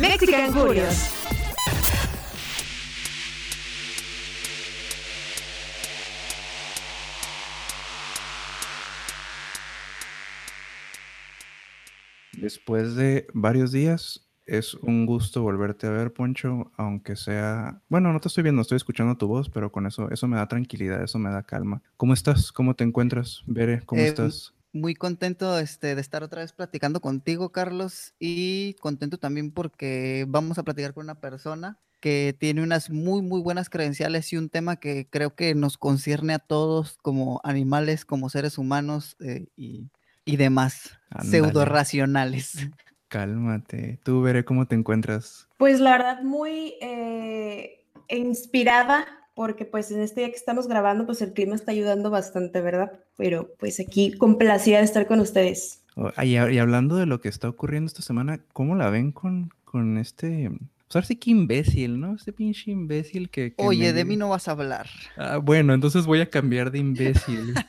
Mexican Curios. Después de varios días, es un gusto volverte a ver, Poncho, aunque sea, bueno, no te estoy viendo, estoy escuchando tu voz, pero con eso, eso me da tranquilidad, eso me da calma. ¿Cómo estás? ¿Cómo te encuentras? Bere, ¿cómo Eh, estás? Muy contento este, de estar otra vez platicando contigo, Carlos, y contento también porque vamos a platicar con una persona que tiene unas muy, muy buenas credenciales y un tema que creo que nos concierne a todos como animales, como seres humanos eh, y, y demás, Ándale. pseudo racionales. Cálmate. Tú, Bere, ¿cómo te encuentras? Pues la verdad muy eh, inspirada porque pues en este día que estamos grabando pues el clima está ayudando bastante, ¿verdad? Pero pues aquí complacida de estar con ustedes. Oh, ah, Y, y hablando de lo que está ocurriendo esta semana, ¿cómo la ven con, con este... Pues ahora sí que imbécil, ¿no? Este pinche imbécil que... que Oye, me- de mí no vas a hablar. Ah, bueno, entonces voy a cambiar de imbécil.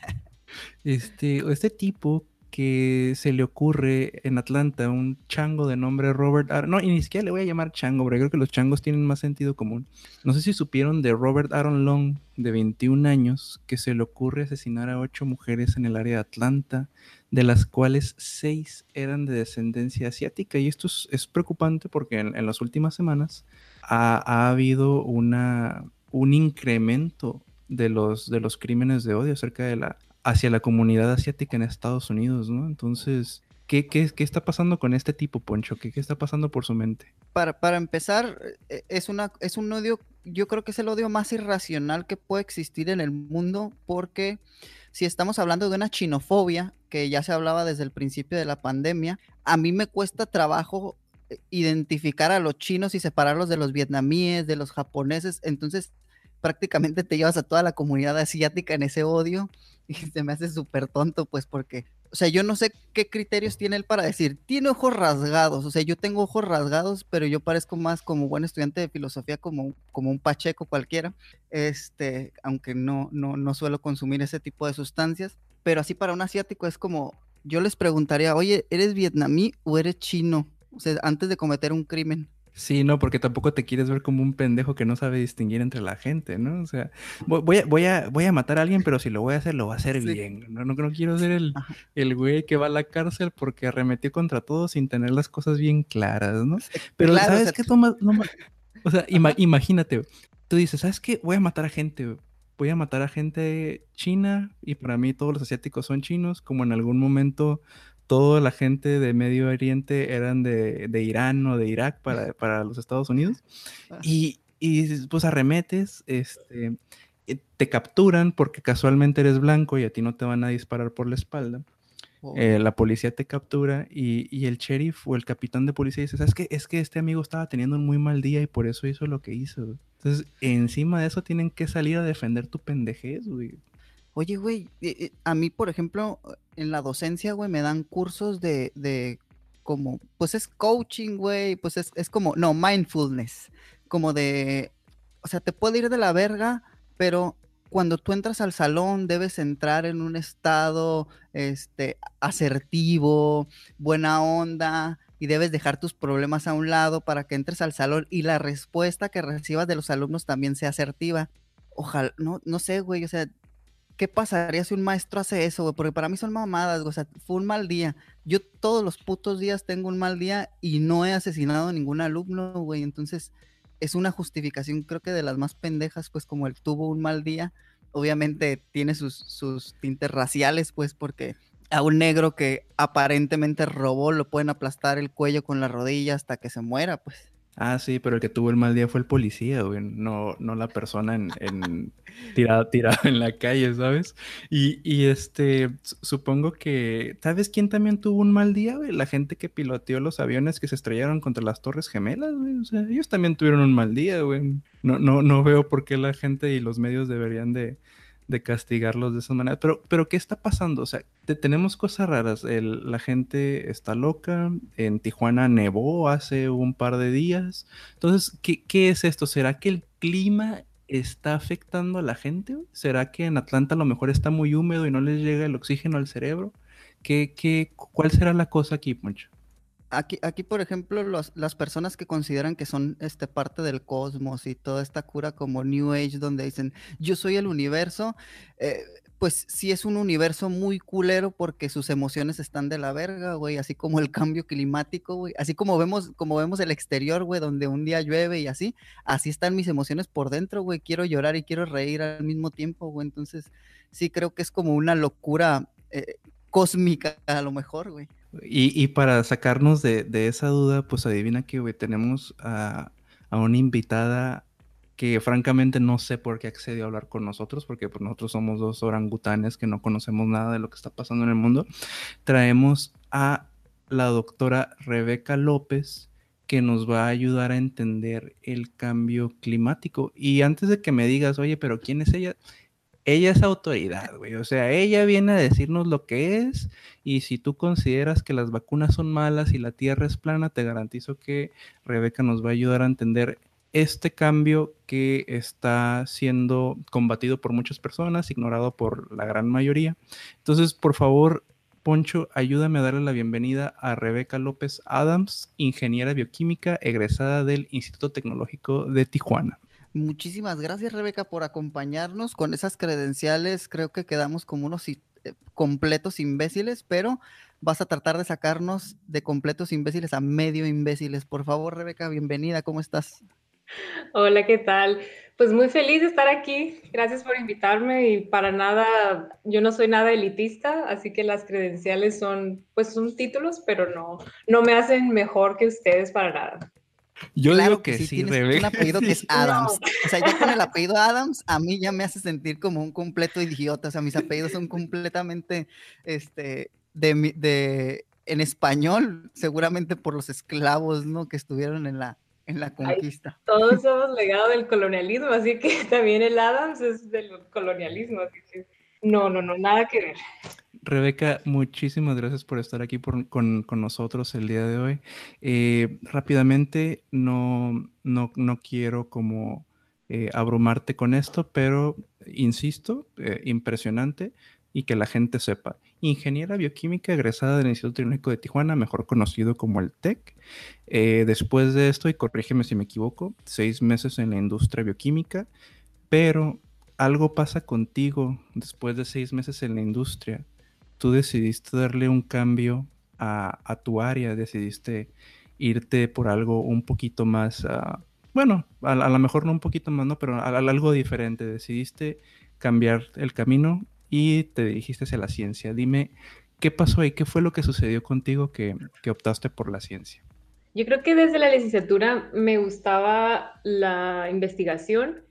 Este, este tipo que se le ocurre en Atlanta, un chango de nombre Robert Aaron, no, y ni siquiera le voy a llamar chango, porque creo que los changos tienen más sentido común. No sé si supieron de Robert Aaron Long, de 21 años, que se le ocurre asesinar a ocho mujeres en el área de Atlanta, de las cuales seis eran de descendencia asiática. Y esto es, preocupante porque en, las últimas semanas ha, ha habido una, un incremento de los, de los crímenes de odio acerca de la, hacia la comunidad asiática en Estados Unidos, ¿no? Entonces, ¿qué, qué, qué está pasando con este tipo, Poncho? ¿Qué, qué está pasando por su mente? Para, para empezar, eh, es, una, es un odio, yo creo que es el odio más irracional que puede existir en el mundo, porque si estamos hablando de una chinofobia, que ya se hablaba desde el principio de la pandemia, a mí me cuesta trabajo eh, identificar a los chinos y separarlos de los vietnamíes, de los japoneses, entonces prácticamente te llevas a toda la comunidad asiática en ese odio y se me hace súper tonto, pues porque, o sea, yo no sé qué criterios tiene él para decir, tiene ojos rasgados, o sea, yo tengo ojos rasgados, pero yo parezco más como buen estudiante de filosofía, como, como un pacheco cualquiera, este, aunque no, no, no suelo consumir ese tipo de sustancias, pero así para un asiático es como, yo les preguntaría, oye, ¿eres vietnamí o eres chino? O sea, antes de cometer un crimen. Sí, no, porque tampoco te quieres ver como un pendejo que no sabe distinguir entre la gente, ¿no? O sea, voy, a, voy, a, voy a matar a alguien, pero si lo voy a hacer, lo voy a hacer Sí. bien. No, no, no quiero ser el, el güey que va a la cárcel porque arremetió contra todos sin tener las cosas bien claras, ¿no? Pero Claro, o ¿sabes sea, qué? Toma, o sea, ima- imagínate, tú dices, ¿sabes qué? Voy a matar a gente, voy a matar a gente china y para mí todos los asiáticos son chinos, como en algún momento toda la gente de Medio Oriente eran de, de Irán o de Irak para, para los Estados Unidos. Ah. Y, y pues arremetes, este, te capturan porque casualmente eres blanco y a ti no te van a disparar por la espalda. Eh, la policía te captura y, y el sheriff o el capitán de policía dice, ¿sabes qué? Es que este amigo estaba teniendo un muy mal día y por eso hizo lo que hizo. güey". Entonces, encima de eso tienen que salir a defender tu pendejez, güey. Oye, güey, eh, eh, a mí, por ejemplo, en la docencia, güey, me dan cursos de, de como, pues es coaching, güey, pues es, es como, no, mindfulness, como de, o sea, te puede ir de la verga, pero cuando tú entras al salón debes entrar en un estado, este, asertivo, buena onda, y debes dejar tus problemas a un lado para que entres al salón y la respuesta que recibas de los alumnos también sea asertiva. Ojalá, no, no sé, güey, o sea, ¿qué pasaría si un maestro hace eso, güey? Porque para mí son mamadas, güey, o sea, fue un mal día. Yo todos los putos días tengo un mal día y no he asesinado a ningún alumno, güey. Entonces, es una justificación, creo que de las más pendejas, pues como él tuvo un mal día, obviamente tiene sus, sus tintes raciales, pues porque a un negro que aparentemente robó lo pueden aplastar el cuello con la rodilla hasta que se muera, pues. Ah, sí, pero el que tuvo el mal día fue el policía, güey, no, no la persona en, en tirada, tirada en la calle, ¿sabes? Y, y este, su- supongo que, ¿sabes quién también tuvo un mal día, güey? La gente que piloteó los aviones que se estrellaron contra las Torres Gemelas, güey. O sea, ellos también tuvieron un mal día, güey. No, no, no veo por qué la gente y los medios deberían de, de castigarlos de esa manera. Pero, pero ¿qué está pasando? O sea, te- tenemos cosas raras. El- la gente está loca. En Tijuana nevó hace un par de días. Entonces, ¿qué, qué es esto? ¿Será que el clima está afectando a la gente? ¿Será que en Atlanta a lo mejor está muy húmedo y no les llega el oxígeno al cerebro? ¿Qué, qué, ¿Cuál será la cosa aquí, Poncho? Aquí, aquí, por ejemplo, las personas que consideran que son este, parte del cosmos y toda esta cura como New Age, donde dicen, yo soy el universo, eh, pues sí es un universo muy culero porque sus emociones están de la verga, güey, así como el cambio climático, güey, así como vemos, como vemos el exterior, güey, donde un día llueve y así, así están mis emociones por dentro, güey, quiero llorar y quiero reír al mismo tiempo, güey, entonces sí creo que es como una locura eh, cósmica a lo mejor, güey. Y, para sacarnos de, esa duda, pues adivina que, tenemos a, a una invitada que francamente no sé por qué accedió a hablar con nosotros, porque pues, nosotros somos dos orangutanes que no conocemos nada de lo que está pasando en el mundo. Traemos a la doctora Rebeca López, que nos va a ayudar a entender el cambio climático. Y antes de que me digas, oye, pero ¿quién es ella? Ella es autoridad, güey. O sea, ella viene a decirnos lo que es. Y si tú consideras que las vacunas son malas y la Tierra es plana, te garantizo que Rebeca nos va a ayudar a entender este cambio que está siendo combatido por muchas personas, ignorado por la gran mayoría. Entonces, por favor, Poncho, ayúdame a darle la bienvenida a Rebeca López Adams, ingeniera bioquímica egresada del Instituto Tecnológico de Tijuana. Muchísimas gracias, Rebeca, por acompañarnos con esas credenciales. Creo que quedamos como unos eh, completos imbéciles, pero vas a tratar de sacarnos de completos imbéciles a medio imbéciles. Por favor, Rebeca, bienvenida, ¿cómo estás? Hola, ¿qué tal? Pues muy feliz de estar aquí. Gracias por invitarme y para nada, yo no soy nada elitista, así que las credenciales son, pues son títulos, pero no, no me hacen mejor que ustedes para nada. Yo digo que, sí, Rebeca. Un apellido que es Adams. O sea, ya con el apellido Adams, a mí ya me hace sentir como un completo idiota. O sea, mis apellidos son completamente, este, de, de en español, seguramente por los esclavos, ¿no? Que estuvieron en la, en la conquista. todos somos legado del colonialismo, así que también el Adams es del colonialismo, así que no, no, no, nada que ver. Rebeca, muchísimas gracias por estar aquí con, nosotros el día de hoy. Eh, rápidamente, no, no, no, quiero como eh, abrumarte con esto, pero insisto, eh, impresionante y que la gente sepa. Ingeniera bioquímica egresada del Instituto Tecnológico de Tijuana, mejor conocido como el TEC. Después de esto, y corrígeme si me equivoco, seis meses en la industria bioquímica, pero algo pasa contigo después de seis meses en la industria. Tú decidiste darle un cambio a, tu área, decidiste irte por algo un poquito más, ah, bueno, a, lo mejor no un poquito más, no, pero algo diferente. Decidiste cambiar el camino y te dirigiste hacia la ciencia. Dime, ¿qué pasó ahí? ¿Qué fue lo que sucedió contigo que, optaste por la ciencia? Yo creo que desde la licenciatura me gustaba la investigación,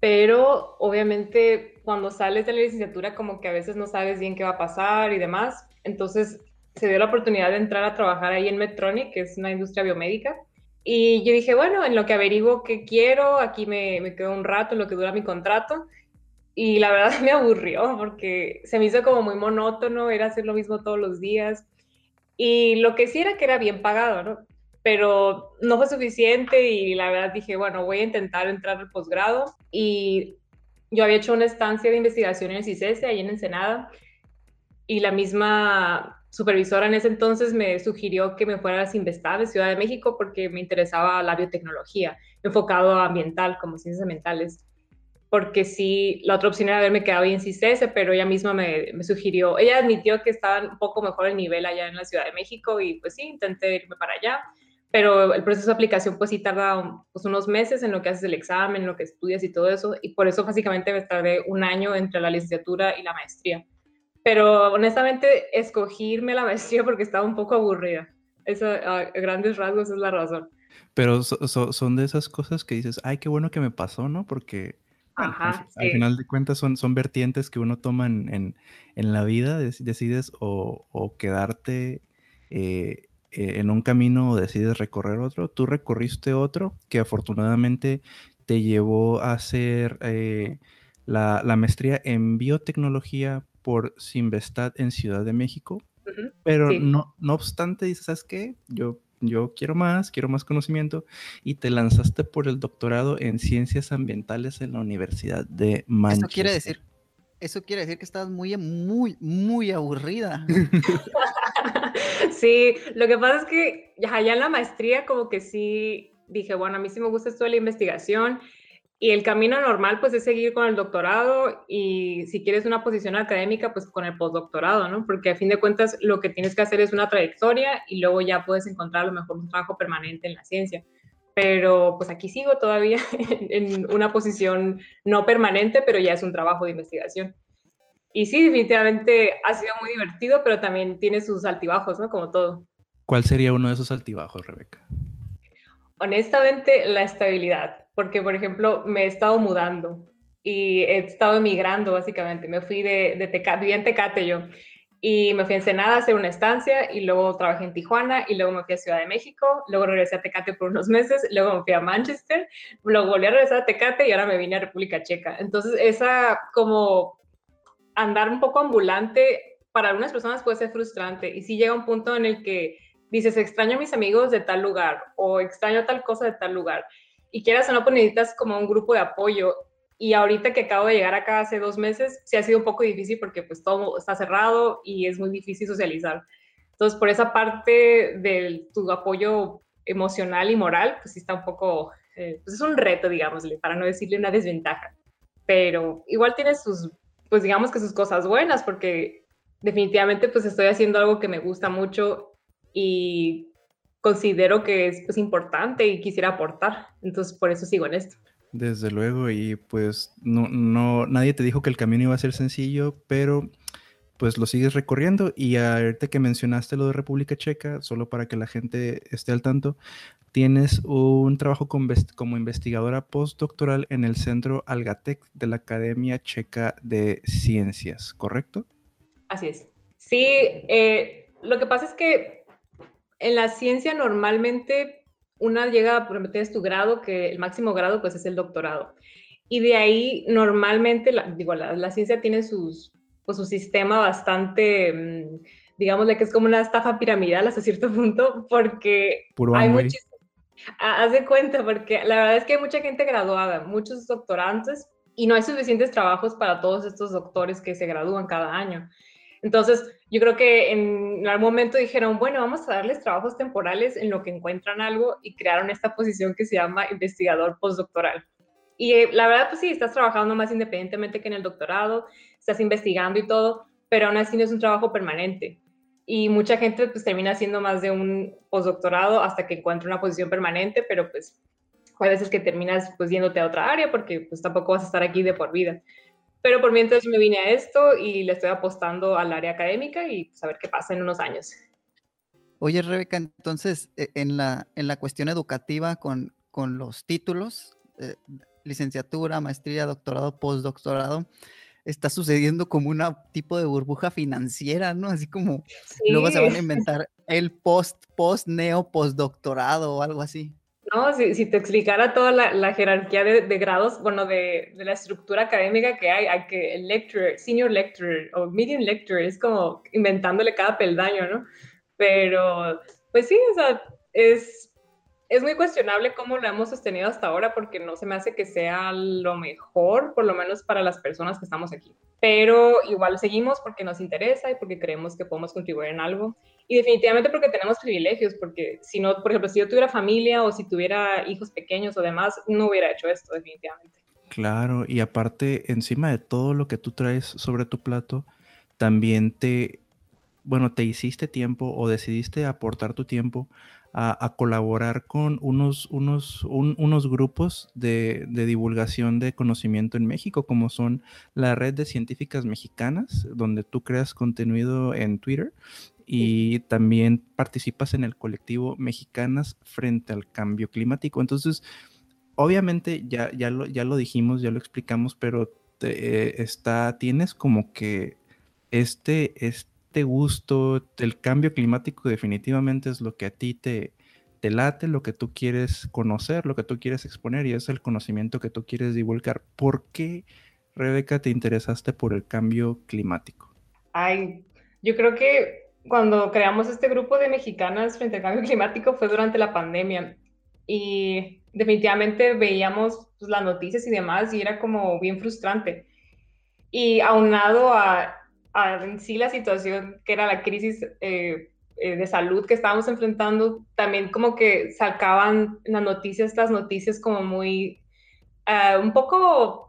pero obviamente cuando sales de la licenciatura como que a veces no sabes bien qué va a pasar y demás. Entonces se dio la oportunidad de entrar a trabajar ahí en Medtronic, que es una industria biomédica. Y yo dije, bueno, en lo que averiguo qué quiero, aquí me, me quedo un rato, en lo que dura mi contrato y la verdad me aburrió porque se me hizo como muy monótono, era hacer lo mismo todos los días. Y lo que sí era que era bien pagado, ¿no? Pero no fue suficiente y la verdad dije, bueno, voy a intentar entrar al posgrado. Y yo había hecho una estancia de investigación en el CICESE, ahí en Ensenada, y la misma supervisora en ese entonces me sugirió que me fuera a Sinvestab de Ciudad de México porque me interesaba la biotecnología, enfocado a ambiental, como ciencias ambientales porque sí, la otra opción era haberme quedado en CICESE, pero ella misma me, sugirió, ella admitió que estaba un poco mejor el nivel allá en la Ciudad de México y pues sí, intenté irme para allá, pero el proceso de aplicación pues sí tarda pues, unos meses en lo que haces el examen, en lo que estudias y todo eso, y por eso básicamente me tardé un año entre la licenciatura y la maestría. Pero honestamente escogí irme a la maestría porque estaba un poco aburrida. Eso, a grandes rasgos, es la razón. Pero son de esas cosas que dices, ay, qué bueno que me pasó, ¿no? Porque Ajá, al, final de cuentas son, son vertientes que uno toma en, la vida, decides o, quedarte eh, eh, en un camino o decides recorrer otro. Tú recorriste otro que afortunadamente te llevó a hacer eh, la, maestría en biotecnología por Simvestat en Ciudad de México. Pero no, no obstante, dices, ¿sabes qué? Yo yo quiero más, quiero más conocimiento, y te lanzaste por el doctorado en ciencias ambientales en la Universidad de Manchester. Eso quiere decir, eso quiere decir que estás muy, muy, muy aburrida. sí, lo que pasa es que ya, ya en la maestría como que sí dije, bueno, a mí sí me gusta esto de la investigación y el camino normal pues es seguir con el doctorado y si quieres una posición académica pues con el postdoctorado, ¿no? Porque a fin de cuentas lo que tienes que hacer es una trayectoria y luego ya puedes encontrar a lo mejor un trabajo permanente en la ciencia. Pero pues aquí sigo todavía en una posición no permanente, pero ya es un trabajo de investigación. Y sí, definitivamente ha sido muy divertido, pero también tiene sus altibajos, ¿no? Como todo. ¿Cuál sería uno de esos altibajos, Rebeca? Honestamente, la estabilidad, porque por ejemplo me he estado mudando y he estado emigrando básicamente. Me fui de, de Tecate, vivía en Tecate yo, y me fui a Ensenada a hacer una estancia y luego trabajé en Tijuana y luego me fui a Ciudad de México, luego regresé a Tecate por unos meses, luego me fui a Manchester, luego volví a regresar a Tecate y ahora me vine a República Checa. Entonces esa como andar un poco ambulante para algunas personas puede ser frustrante y si llega un punto en el que dices, extraño a mis amigos de tal lugar o extraño tal cosa de tal lugar y quieras o no, pues necesitas como un grupo de apoyo y ahorita que acabo de llegar acá hace dos meses, sí ha sido un poco difícil porque pues todo está cerrado y es muy difícil socializar. Entonces, por esa parte de tu apoyo emocional y moral, pues sí está un poco, eh, pues es un reto, digámosle, para no decirle una desventaja. Pero igual tiene sus pues digamos que sus cosas buenas, porque definitivamente pues estoy haciendo algo que me gusta mucho y considero que es pues importante y quisiera aportar. Entonces por eso sigo en esto. Desde luego, y pues no, no, nadie te dijo que el camino iba a ser sencillo, pero pues lo sigues recorriendo y ahorita que mencionaste lo de República Checa, solo para que la gente esté al tanto, tienes un trabajo como investigadora postdoctoral en el Centro Algatec de la Academia Checa de Ciencias, ¿correcto? Así es. Sí, eh, lo que pasa es que en la ciencia normalmente una llega a prometer tu grado, que el máximo grado pues es el doctorado. Y de ahí normalmente, la, digo, la, ciencia tiene sus, pues, su sistema bastante, mm, digámosle que es como una estafa piramidal hasta cierto punto, porque hay muchísimos Haz de cuenta, porque la verdad es que hay mucha gente graduada, muchos doctorantes, y no hay suficientes trabajos para todos estos doctores que se gradúan cada año. Entonces, yo creo que en algún momento dijeron, bueno, vamos a darles trabajos temporales en lo que encuentran algo y crearon esta posición que se llama investigador postdoctoral. Y eh, la verdad, pues sí, estás trabajando más independientemente que en el doctorado, estás investigando y todo, pero aún así no es un trabajo permanente y mucha gente pues termina haciendo más de un postdoctorado hasta que encuentra una posición permanente, pero pues hay veces que terminas pues yéndote a otra área porque pues tampoco vas a estar aquí de por vida. Pero por mientras me vine a esto y le estoy apostando al área académica y pues, a ver qué pasa en unos años. Oye, Rebeca, entonces e, en la, en la cuestión educativa con, con los títulos, eh, licenciatura, maestría, doctorado, postdoctorado, está sucediendo como una tipo de burbuja financiera, ¿no? Así como luego se van a inventar el post, post, neo, postdoctorado o algo así. No, si, si te explicara toda la, jerarquía de, grados, bueno, de, de, la estructura académica que hay, hay que el lecturer, senior lecturer o medium lecturer, es como inventándole cada peldaño, ¿no? Pero, pues sí, o sea, es es muy cuestionable cómo lo hemos sostenido hasta ahora porque no se me hace que sea lo mejor, por lo menos para las personas que estamos aquí. Pero igual seguimos porque nos interesa y porque creemos que podemos contribuir en algo. Y definitivamente porque tenemos privilegios, porque si no, por ejemplo, si yo tuviera familia o si tuviera hijos pequeños o demás, no hubiera hecho esto definitivamente. Claro, y aparte, encima de todo lo que tú traes sobre tu plato, también te, bueno, te hiciste tiempo o decidiste aportar tu tiempo a, colaborar con unos, unos, unos grupos de, divulgación de conocimiento en México, como son la Red de Científicas Mexicanas, donde tú creas contenido en Twitter y también participas en el colectivo Mexicanas frente al cambio climático. Entonces, obviamente ya, ya, lo, ya lo dijimos, ya lo explicamos, pero eh, está, tienes como que este, este gusto, el cambio climático definitivamente es lo que a ti te, te late, lo que tú quieres conocer, lo que tú quieres exponer y es el conocimiento que tú quieres divulgar. ¿Por qué, Rebeca, te interesaste por el cambio climático? Ay, yo creo que cuando creamos este grupo de mexicanas frente al cambio climático fue durante la pandemia y definitivamente veíamos pues, las noticias y demás y era como bien frustrante. Y aunado a en sí la situación que era la crisis eh, eh, de salud que estábamos enfrentando, también como que sacaban las noticias, estas noticias como muy, ah, un poco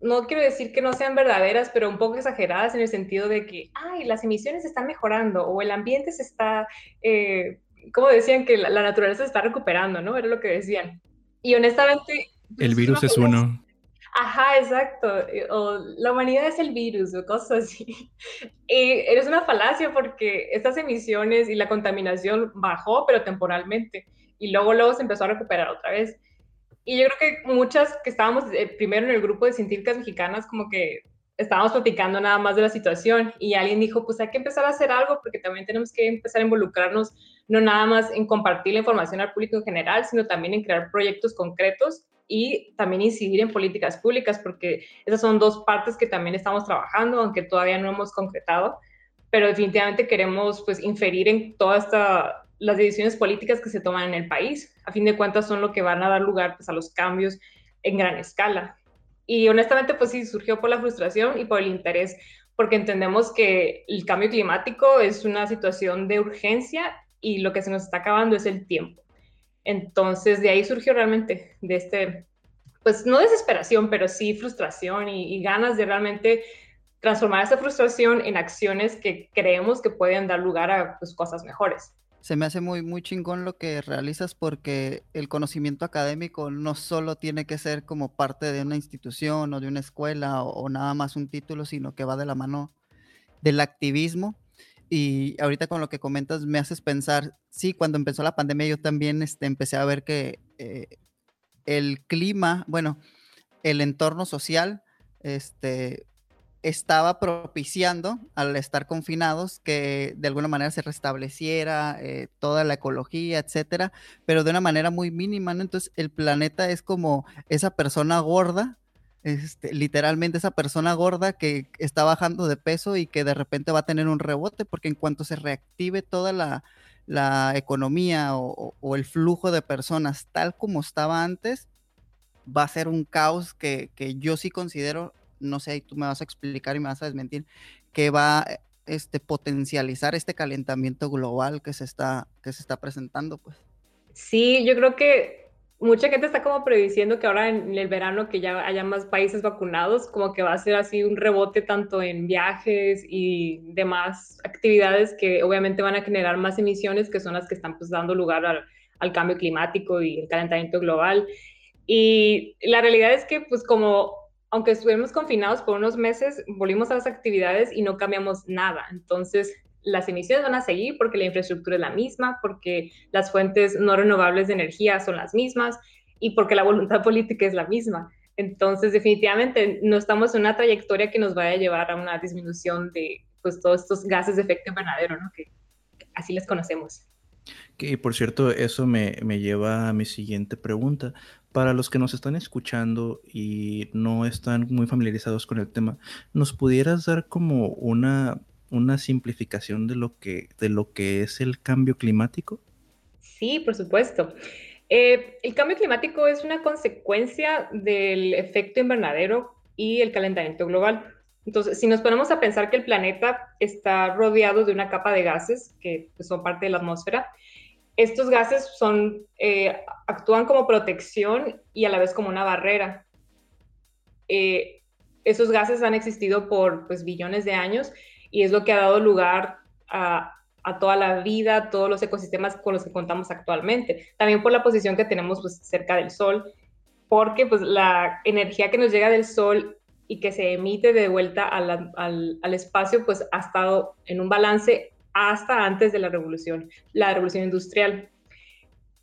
no quiero decir que no sean verdaderas, pero un poco exageradas en el sentido de que, ay, las emisiones están mejorando o el ambiente se está, eh, como decían, que la, naturaleza se está recuperando, ¿no? Era lo que decían. Y honestamente... El virus es uno. Ajá, exacto. Eh, o la humanidad es el virus o cosas así. Y eres una falacia porque estas emisiones y la contaminación bajó, pero temporalmente. Y luego, luego se empezó a recuperar otra vez. Y yo creo que muchas que estábamos eh, primero en el grupo de científicas mexicanas, como que estábamos platicando nada más de la situación y alguien dijo, pues hay que empezar a hacer algo porque también tenemos que empezar a involucrarnos no nada más en compartir la información al público en general, sino también en crear proyectos concretos y también incidir en políticas públicas, porque esas son dos partes que también estamos trabajando, aunque todavía no hemos concretado, pero definitivamente queremos pues inferir en toda esta las decisiones políticas que se toman en el país. A fin de cuentas son lo que van a dar lugar pues, a los cambios en gran escala. Y honestamente, pues sí, surgió por la frustración y por el interés, porque entendemos que el cambio climático es una situación de urgencia y lo que se nos está acabando es el tiempo. Entonces, de ahí surgió realmente, de este, pues no desesperación, pero sí frustración y, ganas de realmente transformar esa frustración en acciones que creemos que pueden dar lugar a pues, cosas mejores se me hace muy, muy chingón lo que realizas porque el conocimiento académico no solo tiene que ser como parte de una institución o de una escuela o, nada más un título, sino que va de la mano del activismo. Y ahorita con lo que comentas me haces pensar, sí, cuando empezó la pandemia yo también este, empecé a ver que eh, el clima, bueno, el entorno social, este, estaba propiciando, al estar confinados, que de alguna manera se restableciera eh, toda la ecología, etcétera, pero de una manera muy mínima, ¿no? Entonces, el planeta es como esa persona gorda, este, literalmente esa persona gorda que está bajando de peso y que de repente va a tener un rebote, porque en cuanto se reactive toda la, economía o, el flujo de personas tal como estaba antes, va a ser un caos que, que yo sí considero no sé, tú me vas a explicar y me vas a desmentir, que va a este, potencializar este calentamiento global que se está, que se está presentando, pues. Sí, yo creo que mucha gente está como prediciendo que ahora en el verano que ya haya más países vacunados, como que va a ser así un rebote tanto en viajes y demás actividades que obviamente van a generar más emisiones que son las que están pues dando lugar al, cambio climático y el calentamiento global. Y la realidad es que pues como aunque estuvimos confinados por unos meses, volvimos a las actividades y no cambiamos nada. Entonces, las emisiones van a seguir porque la infraestructura es la misma, porque las fuentes no renovables de energía son las mismas y porque la voluntad política es la misma. Entonces, definitivamente no estamos en una trayectoria que nos vaya a llevar a una disminución de pues, todos estos gases de efecto invernadero, ¿no? que así les conocemos. Que por cierto, eso me, me, lleva a mi siguiente pregunta. Para los que nos están escuchando y no están muy familiarizados con el tema, ¿nos pudieras dar como una, una simplificación de lo, que, de lo que es el cambio climático? Sí, por supuesto. Eh, el cambio climático es una consecuencia del efecto invernadero y el calentamiento global. Entonces, si nos ponemos a pensar que el planeta está rodeado de una capa de gases que pues, son parte de la atmósfera, estos gases son, eh, actúan como protección y a la vez como una barrera. Eh, esos gases han existido por pues, billones de años y es lo que ha dado lugar a, toda la vida, a todos los ecosistemas con los que contamos actualmente. También por la posición que tenemos pues, cerca del Sol, porque pues, la energía que nos llega del Sol y que se emite de vuelta al, al espacio, pues ha estado en un balance hasta antes de la revolución, la revolución industrial.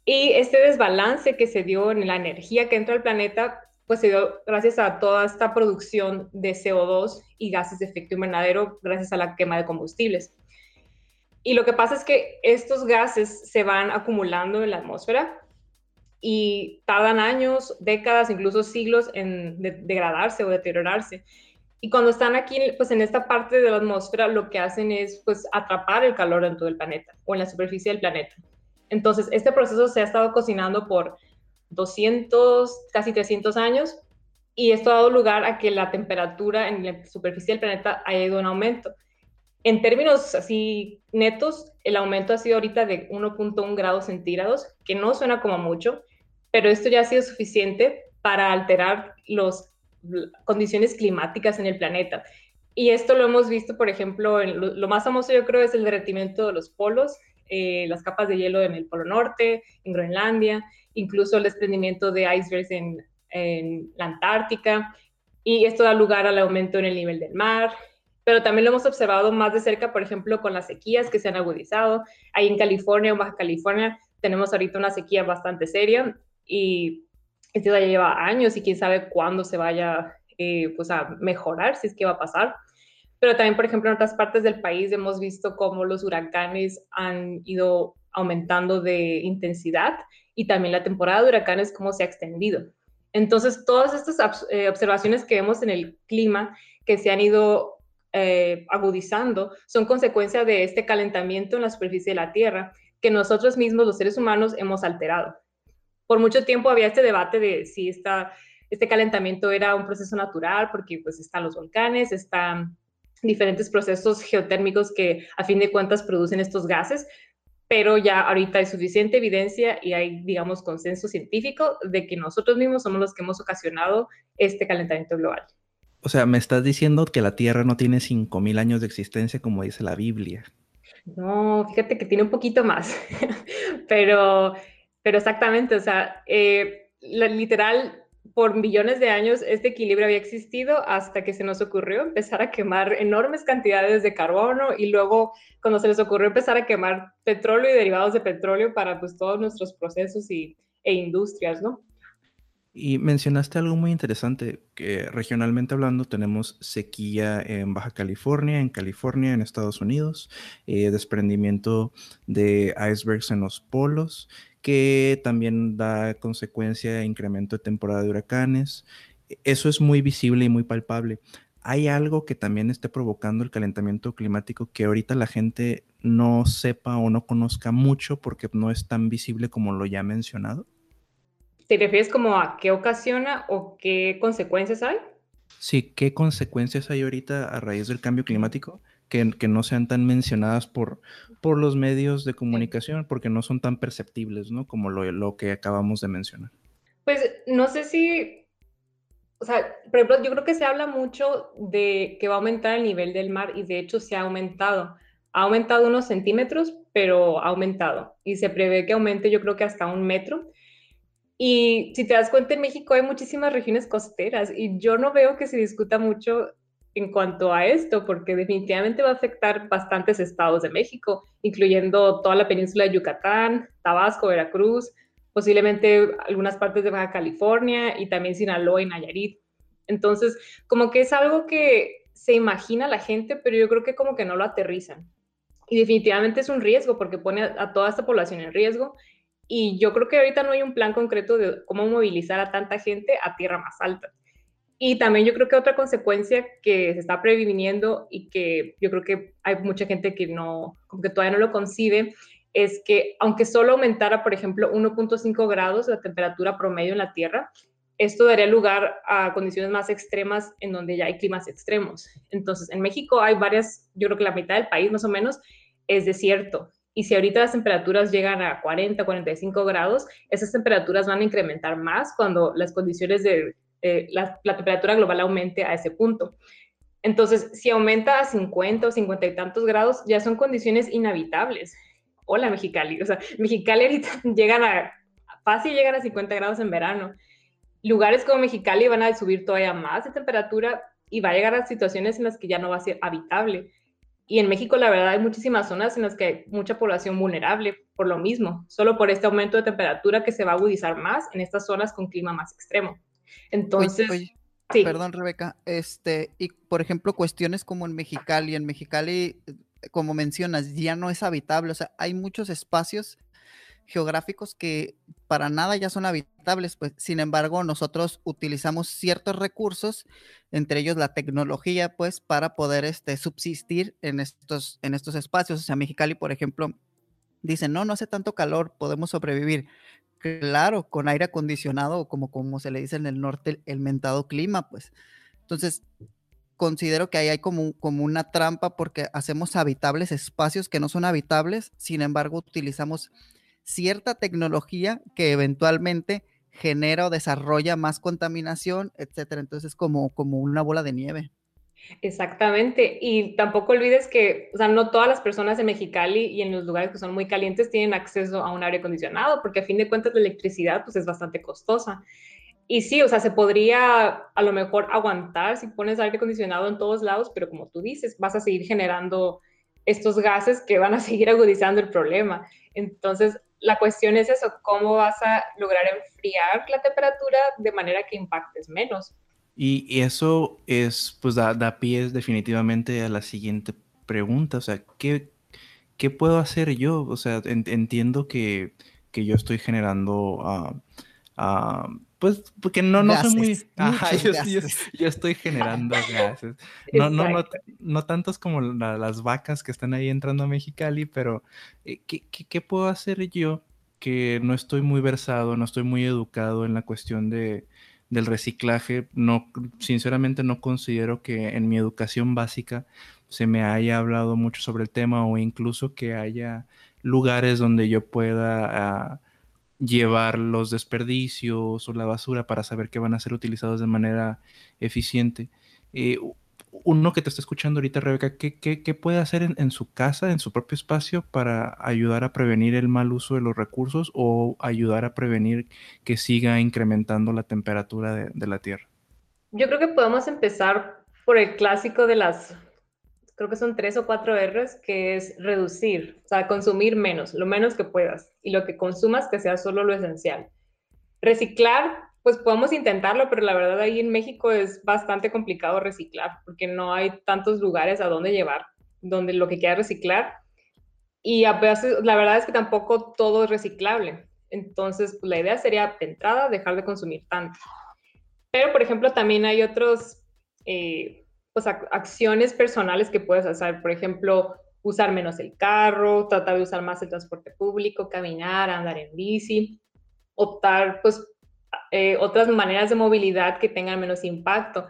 Y este desbalance que se dio en la energía que entra al planeta, pues se dio gracias a toda esta producción de CO2 y gases de efecto invernadero, gracias a la quema de combustibles. Y lo que pasa es que estos gases se van acumulando en la atmósfera y tardan años, décadas, incluso siglos en degradarse o deteriorarse. Y cuando están aquí, pues en esta parte de la atmósfera, lo que hacen es pues atrapar el calor en todo el planeta o en la superficie del planeta. Entonces, este proceso se ha estado cocinando por 200, casi 300 años y esto ha dado lugar a que la temperatura en la superficie del planeta haya ido en aumento. En términos así netos, el aumento ha sido ahorita de 1.1 grados centígrados, que no suena como mucho, pero esto ya ha sido suficiente para alterar las condiciones climáticas en el planeta. Y esto lo hemos visto, por ejemplo, en lo, más famoso yo creo es el derretimiento de los polos, eh, las capas de hielo en el Polo Norte, en Groenlandia, incluso el desprendimiento de icebergs en, en la Antártica. Y esto da lugar al aumento en el nivel del mar, pero también lo hemos observado más de cerca, por ejemplo, con las sequías que se han agudizado. Ahí en California o Baja California tenemos ahorita una sequía bastante seria y esto ya lleva años y quién sabe cuándo se vaya eh, pues a mejorar, si es que va a pasar. Pero también, por ejemplo, en otras partes del país hemos visto cómo los huracanes han ido aumentando de intensidad y también la temporada de huracanes cómo se ha extendido. Entonces, todas estas eh, observaciones que vemos en el clima que se han ido eh, agudizando son consecuencia de este calentamiento en la superficie de la Tierra que nosotros mismos, los seres humanos, hemos alterado. Por mucho tiempo había este debate de si esta, este calentamiento era un proceso natural, porque pues están los volcanes, están diferentes procesos geotérmicos que a fin de cuentas producen estos gases, pero ya ahorita hay suficiente evidencia y hay, digamos, consenso científico de que nosotros mismos somos los que hemos ocasionado este calentamiento global. O sea, me estás diciendo que la Tierra no tiene 5.000 años de existencia como dice la Biblia. No, fíjate que tiene un poquito más, pero, pero exactamente, o sea, eh, literal, por millones de años este equilibrio había existido hasta que se nos ocurrió empezar a quemar enormes cantidades de carbono y luego cuando se les ocurrió empezar a quemar petróleo y derivados de petróleo para pues todos nuestros procesos y, e industrias, ¿no? Y mencionaste algo muy interesante, que regionalmente hablando tenemos sequía en Baja California, en California, en Estados Unidos, eh, desprendimiento de icebergs en los polos, que también da consecuencia a incremento de temporada de huracanes. Eso es muy visible y muy palpable. ¿Hay algo que también esté provocando el calentamiento climático que ahorita la gente no sepa o no conozca mucho porque no es tan visible como lo ya mencionado? ¿Te refieres como a qué ocasiona o qué consecuencias hay? Sí, ¿qué consecuencias hay ahorita a raíz del cambio climático que, que no sean tan mencionadas por, por los medios de comunicación porque no son tan perceptibles, ¿no? Como lo, lo que acabamos de mencionar. Pues no sé si, o sea, por ejemplo, yo creo que se habla mucho de que va a aumentar el nivel del mar y de hecho se ha aumentado. Ha aumentado unos centímetros, pero ha aumentado y se prevé que aumente yo creo que hasta un metro. Y si te das cuenta, en México hay muchísimas regiones costeras y yo no veo que se discuta mucho en cuanto a esto, porque definitivamente va a afectar bastantes estados de México, incluyendo toda la península de Yucatán, Tabasco, Veracruz, posiblemente algunas partes de Baja California y también Sinaloa y Nayarit. Entonces, como que es algo que se imagina la gente, pero yo creo que como que no lo aterrizan. Y definitivamente es un riesgo porque pone a toda esta población en riesgo y yo creo que ahorita no hay un plan concreto de cómo movilizar a tanta gente a tierra más alta. Y también yo creo que otra consecuencia que se está previniendo y que yo creo que hay mucha gente que no, como que todavía no lo concibe, es que aunque solo aumentara, por ejemplo, 1.5 grados la temperatura promedio en la Tierra, esto daría lugar a condiciones más extremas en donde ya hay climas extremos. Entonces, en México hay varias, yo creo que la mitad del país más o menos es desierto. Y si ahorita las temperaturas llegan a 40, 45 grados, esas temperaturas van a incrementar más cuando las condiciones de eh, la, temperatura global aumente a ese punto. Entonces, si aumenta a 50 o 50 y tantos grados, ya son condiciones inhabitables. Hola, Mexicali. O sea, Mexicali llegan a, fácil llegan a 50 grados en verano. Lugares como Mexicali van a subir todavía más de temperatura y va a llegar a situaciones en las que ya no va a ser habitable. Y en México, la verdad, hay muchísimas zonas en las que hay mucha población vulnerable por lo mismo, solo por este aumento de temperatura que se va a agudizar más en estas zonas con clima más extremo. Entonces, sí. perdón, Rebeca, este, y por ejemplo, cuestiones como en Mexicali, en Mexicali, como mencionas, ya no es habitable, o sea, hay muchos espacios geográficos que para nada ya son habitables, pues sin embargo nosotros utilizamos ciertos recursos, entre ellos la tecnología, pues para poder este, subsistir en estos, en estos espacios. O sea, Mexicali, por ejemplo, dice, no, no hace tanto calor, podemos sobrevivir. Claro, con aire acondicionado o como, como se le dice en el norte, el mentado clima, pues. Entonces, considero que ahí hay como, como una trampa porque hacemos habitables espacios que no son habitables, sin embargo utilizamos cierta tecnología que eventualmente genera o desarrolla más contaminación, etcétera. Entonces es como, como una bola de nieve. Exactamente. Y tampoco olvides que, o sea, no todas las personas en Mexicali y en los lugares que son muy calientes tienen acceso a un aire acondicionado, porque a fin de cuentas la electricidad pues es bastante costosa. Y sí, o sea, se podría a lo mejor aguantar si pones aire acondicionado en todos lados, pero como tú dices, vas a seguir generando estos gases que van a seguir agudizando el problema. Entonces, la cuestión es eso, ¿cómo vas a lograr enfriar la temperatura de manera que impactes menos? Y, eso es, pues da, da pie definitivamente a la siguiente pregunta, o sea, ¿qué, qué puedo hacer yo? O sea, entiendo que, que, yo estoy generando... Uh, pues porque no, no soy muy... yo, estoy generando gases. No, no, no, no, tantos como las vacas que están ahí entrando a Mexicali, pero eh, ¿qué, qué, puedo hacer yo que no estoy muy versado, no estoy muy educado en la cuestión de, del reciclaje? No, sinceramente no considero que en mi educación básica se me haya hablado mucho sobre el tema o incluso que haya lugares donde yo pueda... Ah, llevar los desperdicios o la basura para saber que van a ser utilizados de manera eficiente. Eh, uno que te está escuchando ahorita, Rebeca, ¿qué, qué, puede hacer en, su casa, en su propio espacio, para ayudar a prevenir el mal uso de los recursos o ayudar a prevenir que siga incrementando la temperatura de, de la Tierra? Yo creo que podemos empezar por el clásico de las creo que son tres o cuatro R's, que es reducir, o sea, consumir menos, lo menos que puedas, y lo que consumas que sea solo lo esencial. Reciclar, pues podemos intentarlo, pero la verdad ahí en México es bastante complicado reciclar, porque no hay tantos lugares a donde llevar, donde lo que quieras reciclar. Y a veces, la verdad es que tampoco todo es reciclable. Entonces, pues, la idea sería, de entrada, dejar de consumir tanto. Pero, por ejemplo, también hay otros... Eh, pues, acciones personales que puedes hacer. Por ejemplo, usar menos el carro, tratar de usar más el transporte público, caminar, andar en bici, optar, pues, eh, otras maneras de movilidad que tengan menos impacto.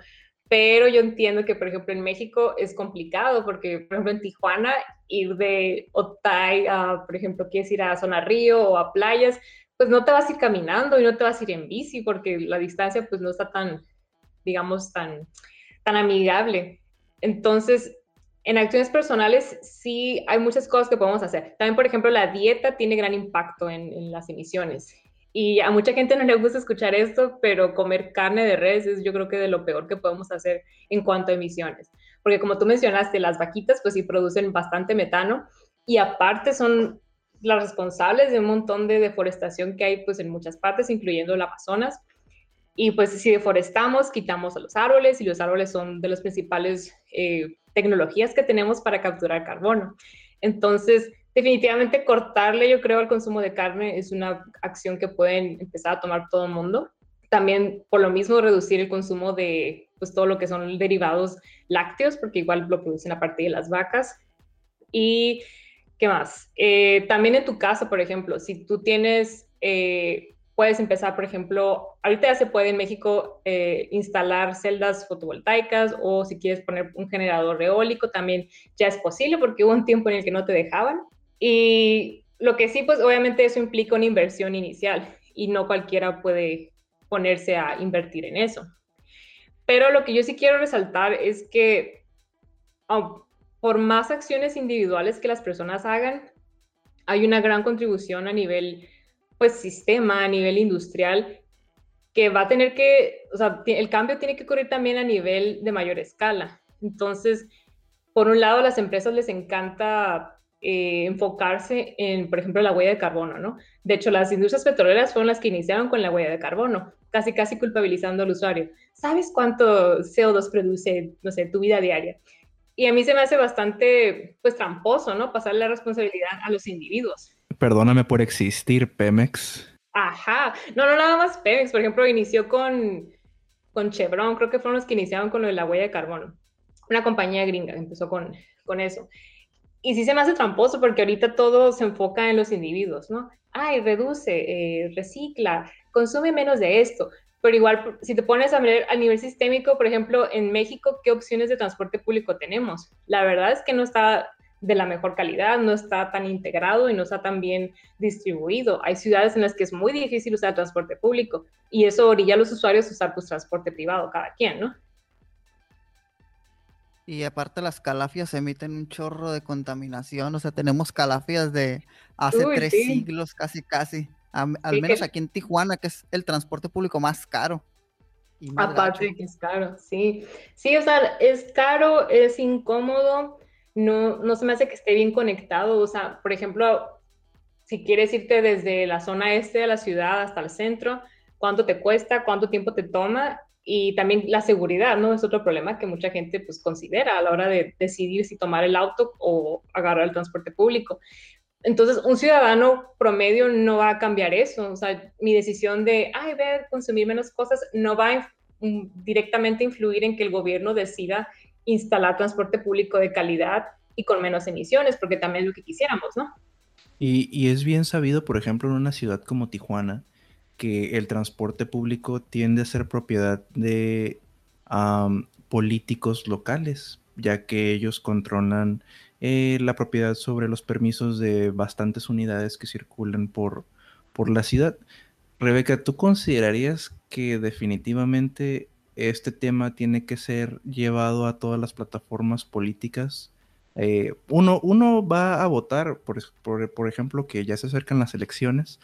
Pero yo entiendo que, por ejemplo, en México es complicado porque, por ejemplo, en Tijuana, ir de Otay a, por ejemplo, quieres ir a Zona Río o a playas, pues no te vas a ir caminando y no te vas a ir en bici porque la distancia pues no está tan, digamos, tan, tan amigable. Entonces, en acciones personales sí hay muchas cosas que podemos hacer. También, por ejemplo, la dieta tiene gran impacto en, las emisiones. Y a mucha gente no le gusta escuchar esto, pero comer carne de res es yo creo que de lo peor que podemos hacer en cuanto a emisiones. Porque como tú mencionaste, las vaquitas pues sí producen bastante metano y aparte son las responsables de un montón de deforestación que hay pues en muchas partes, incluyendo el Amazonas. Y pues si deforestamos, quitamos a los árboles y los árboles son de las principales eh, tecnologías que tenemos para capturar carbono. Entonces, definitivamente cortarle, yo creo, al consumo de carne es una acción que pueden empezar a tomar todo el mundo. También, por lo mismo, reducir el consumo de pues, todo lo que son derivados lácteos, porque igual lo producen a partir de las vacas. Y, ¿qué más? Eh, también en tu casa, por ejemplo, si tú tienes... Eh, puedes empezar, por ejemplo, ahorita ya se puede en México eh, instalar celdas fotovoltaicas o si quieres poner un generador eólico, también ya es posible porque hubo un tiempo en el que no te dejaban. Y lo que sí, pues obviamente eso implica una inversión inicial y no cualquiera puede ponerse a invertir en eso. Pero lo que yo sí quiero resaltar es que oh, por más acciones individuales que las personas hagan, hay una gran contribución a nivel pues sistema a nivel industrial que va a tener que, o sea, el cambio tiene que ocurrir también a nivel de mayor escala. Entonces, por un lado, a las empresas les encanta eh, enfocarse en, por ejemplo, la huella de carbono, ¿no? De hecho, las industrias petroleras fueron las que iniciaron con la huella de carbono, casi, casi culpabilizando al usuario. ¿Sabes cuánto CO2 produce, no sé, tu vida diaria? Y a mí se me hace bastante, pues, tramposo, ¿no? Pasar la responsabilidad a los individuos. Perdóname por existir, Pemex. Ajá, no, no nada más Pemex, por ejemplo, inició con, con Chevron, creo que fueron los que iniciaron con lo de la huella de carbono. Una compañía gringa empezó con, con eso. Y sí se me hace tramposo porque ahorita todo se enfoca en los individuos, ¿no? Ay, reduce, eh, recicla, consume menos de esto. pero igual si te pones a ver a nivel sistémico, por ejemplo, en México, ¿qué opciones de transporte público tenemos? La verdad es que no está de la mejor calidad, no está tan integrado y no está tan bien distribuido. Hay ciudades en las que es muy difícil usar transporte público y eso orilla a los usuarios a usar pues, transporte privado cada quien, ¿no? Y aparte las calafias emiten un chorro de contaminación, o sea, tenemos calafias de hace tres siglos casi casi, al menos aquí en Tijuana, que es el transporte público más caro. Aparte de que es caro, sí. Sí, o sea, es caro, es incómodo, no, no se me hace que esté bien conectado, o sea, por ejemplo, si quieres irte desde la zona este de la ciudad hasta el centro, cuánto te cuesta, cuánto tiempo te toma y también la seguridad, ¿no? Es otro problema que mucha gente pues considera a la hora de decidir si tomar el auto o agarrar el transporte público. Entonces, un ciudadano promedio no va a cambiar eso. O sea, mi decisión de, ay, ver, consumir menos cosas, no va a directamente influir en que el gobierno decida instalar transporte público de calidad y con menos emisiones, porque también es lo que quisiéramos, ¿no? Y, y es bien sabido, por ejemplo, en una ciudad como Tijuana, que el transporte público tiende a ser propiedad de políticos locales, ya que ellos controlan eh, la propiedad sobre los permisos de bastantes unidades que circulan por, por la ciudad. Rebeca, ¿tú considerarías que definitivamente este tema tiene que ser llevado a todas las plataformas políticas? Eh, uno, uno, va a votar, por, por, por, ejemplo, que ya se acercan las elecciones,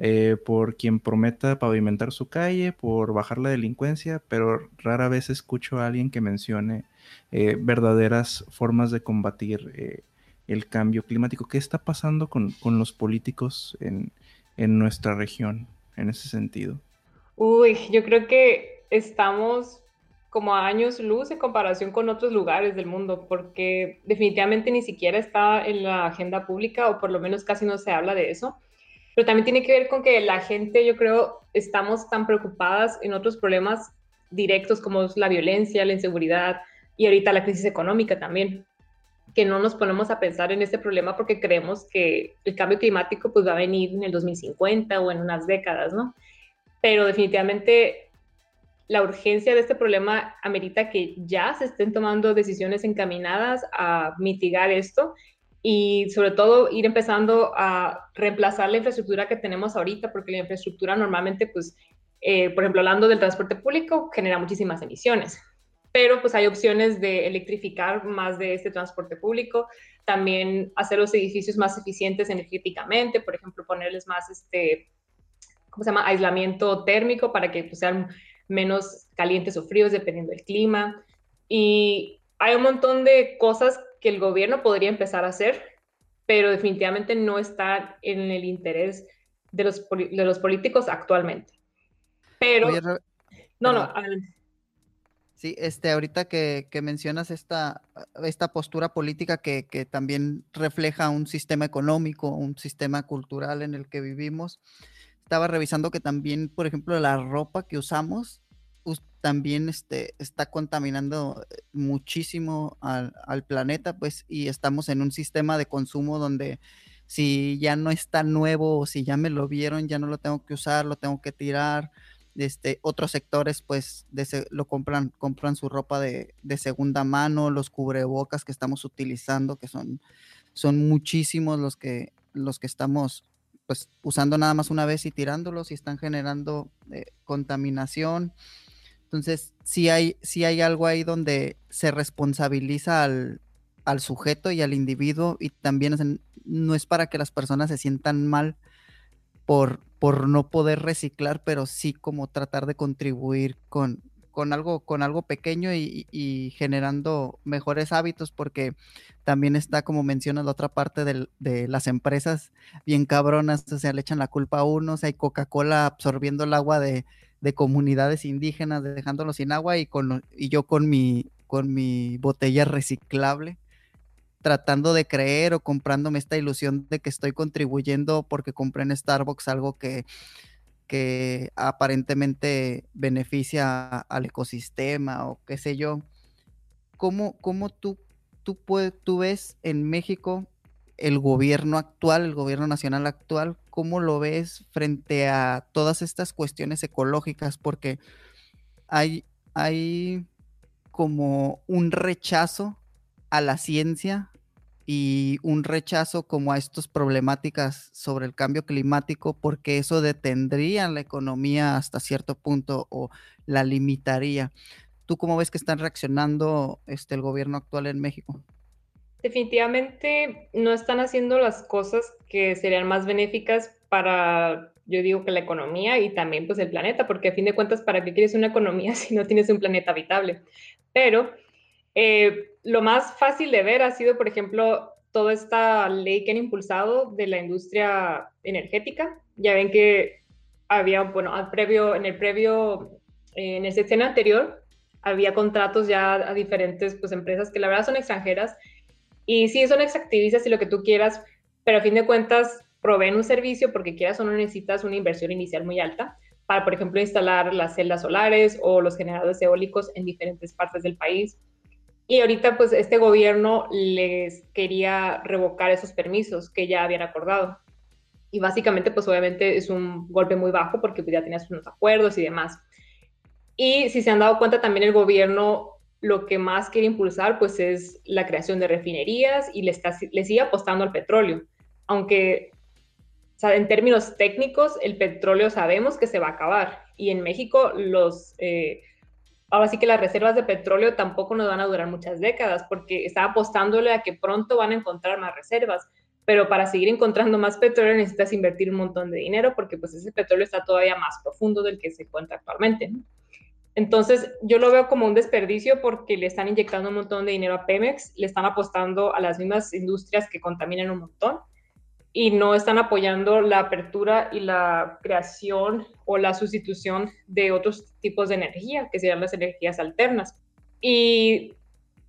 eh, por quien prometa pavimentar su calle, por bajar la delincuencia, pero rara vez escucho a alguien que mencione eh, verdaderas formas de combatir eh, el cambio climático. ¿Qué está pasando con, los políticos en, en, nuestra región en ese sentido? Uy, yo creo que estamos como a años luz en comparación con otros lugares del mundo, porque definitivamente ni siquiera está en la agenda pública o por lo menos casi no se habla de eso pero también tiene que ver con que la gente, yo creo, estamos tan preocupadas en otros problemas directos como la violencia, la inseguridad y ahorita la crisis económica también, que no nos ponemos a pensar en este problema porque creemos que el cambio climático pues va a venir en el 2050 o en unas décadas, ¿no? Pero definitivamente la urgencia de este problema amerita que ya se estén tomando decisiones encaminadas a mitigar esto y sobre todo ir empezando a reemplazar la infraestructura que tenemos ahorita, porque la infraestructura normalmente, pues, eh, por ejemplo, hablando del transporte público, genera muchísimas emisiones, pero pues hay opciones de electrificar más de este transporte público, también hacer los edificios más eficientes energéticamente, por ejemplo, ponerles más, este, ¿cómo se llama?, aislamiento térmico para que pues, sean menos calientes o fríos dependiendo del clima. Y hay un montón de cosas que el gobierno podría empezar a hacer, pero definitivamente no está en el interés de los, de los políticos actualmente. Pero... no, no, Sí, este, ahorita que, que mencionas esta, esta postura política que, que, también refleja un sistema económico, un sistema cultural en el que vivimos, estaba revisando que también, por ejemplo, la ropa que usamos también este, está contaminando eh, muchísimo al, planeta, pues, y estamos en un sistema de consumo donde si ya no está nuevo o si ya me lo vieron, ya no lo tengo que usar, lo tengo que tirar. Este, otros sectores, pues, lo compran, compran su ropa de, segunda mano, los cubrebocas que estamos utilizando, que son, son muchísimos los que, los que estamos pues usando nada más una vez y tirándolos y están generando eh, contaminación. Entonces, sí hay, hay algo ahí donde se responsabiliza al, sujeto y al individuo y también no es para que las personas se sientan mal por, por no poder reciclar, pero sí como tratar de contribuir con, con algo, con algo pequeño y, generando mejores hábitos, porque también está, como mencionas, la otra parte de las empresas bien cabronas, o sea, le echan la culpa a uno, o sea, hay Coca-Cola absorbiendo el agua de, de comunidades indígenas, dejándolos sin agua y, con, y yo con mi, con mi botella reciclable, tratando de creer o comprándome esta ilusión de que estoy contribuyendo porque compré en Starbucks algo que, que aparentemente beneficia al ecosistema o qué sé yo. ¿Cómo, cómo tú, tú, tú ves en México el gobierno actual, el gobierno nacional actual, ¿cómo lo ves frente a todas estas cuestiones ecológicas? Porque hay, hay como un rechazo a la ciencia y un rechazo como a estas problemáticas sobre el cambio climático porque eso detendría la economía hasta cierto punto o la limitaría. ¿Tú cómo ves que están reaccionando este, el gobierno actual en México? Definitivamente no están haciendo las cosas que serían más benéficas para, yo digo que la economía y también pues el planeta, porque a fin de cuentas, ¿para qué quieres una economía si no tienes un planeta habitable? Pero eh, lo más fácil de ver ha sido, por ejemplo, toda esta ley que han impulsado de la industria energética. Ya ven que había, bueno, al previo, en el previo, en el sexenio anterior, había contratos ya a diferentes pues, empresas que la verdad son extranjeras y sí son extractivistas y lo que tú quieras, pero a fin de cuentas proveen un servicio porque quieras o no necesitas una inversión inicial muy alta para, por ejemplo, instalar las celdas solares o los generadores eólicos en diferentes partes del país. Y ahorita, pues, este gobierno les quería revocar esos permisos que ya habían acordado. Y básicamente, pues, obviamente es un golpe muy bajo porque pues, ya tenías unos acuerdos y demás. Y si se han dado cuenta, también el gobierno lo que más quiere impulsar, pues, es la creación de refinerías y le, está, le sigue apostando al petróleo. Aunque en términos técnicos, el petróleo sabemos que se va a acabar. Y en México, los, eh, ahora sí que las reservas de petróleo tampoco nos van a durar muchas décadas, porque está apostándole a que pronto van a encontrar más reservas. Pero para seguir encontrando más petróleo necesitas invertir un montón de dinero, porque pues ese petróleo está todavía más profundo del que se encuentra actualmente. Entonces, yo lo veo como un desperdicio porque le están inyectando un montón de dinero a Pemex, le están apostando a las mismas industrias que contaminan un montón y no están apoyando la apertura y la creación o la sustitución de otros tipos de energía, que serían las energías alternas. Y,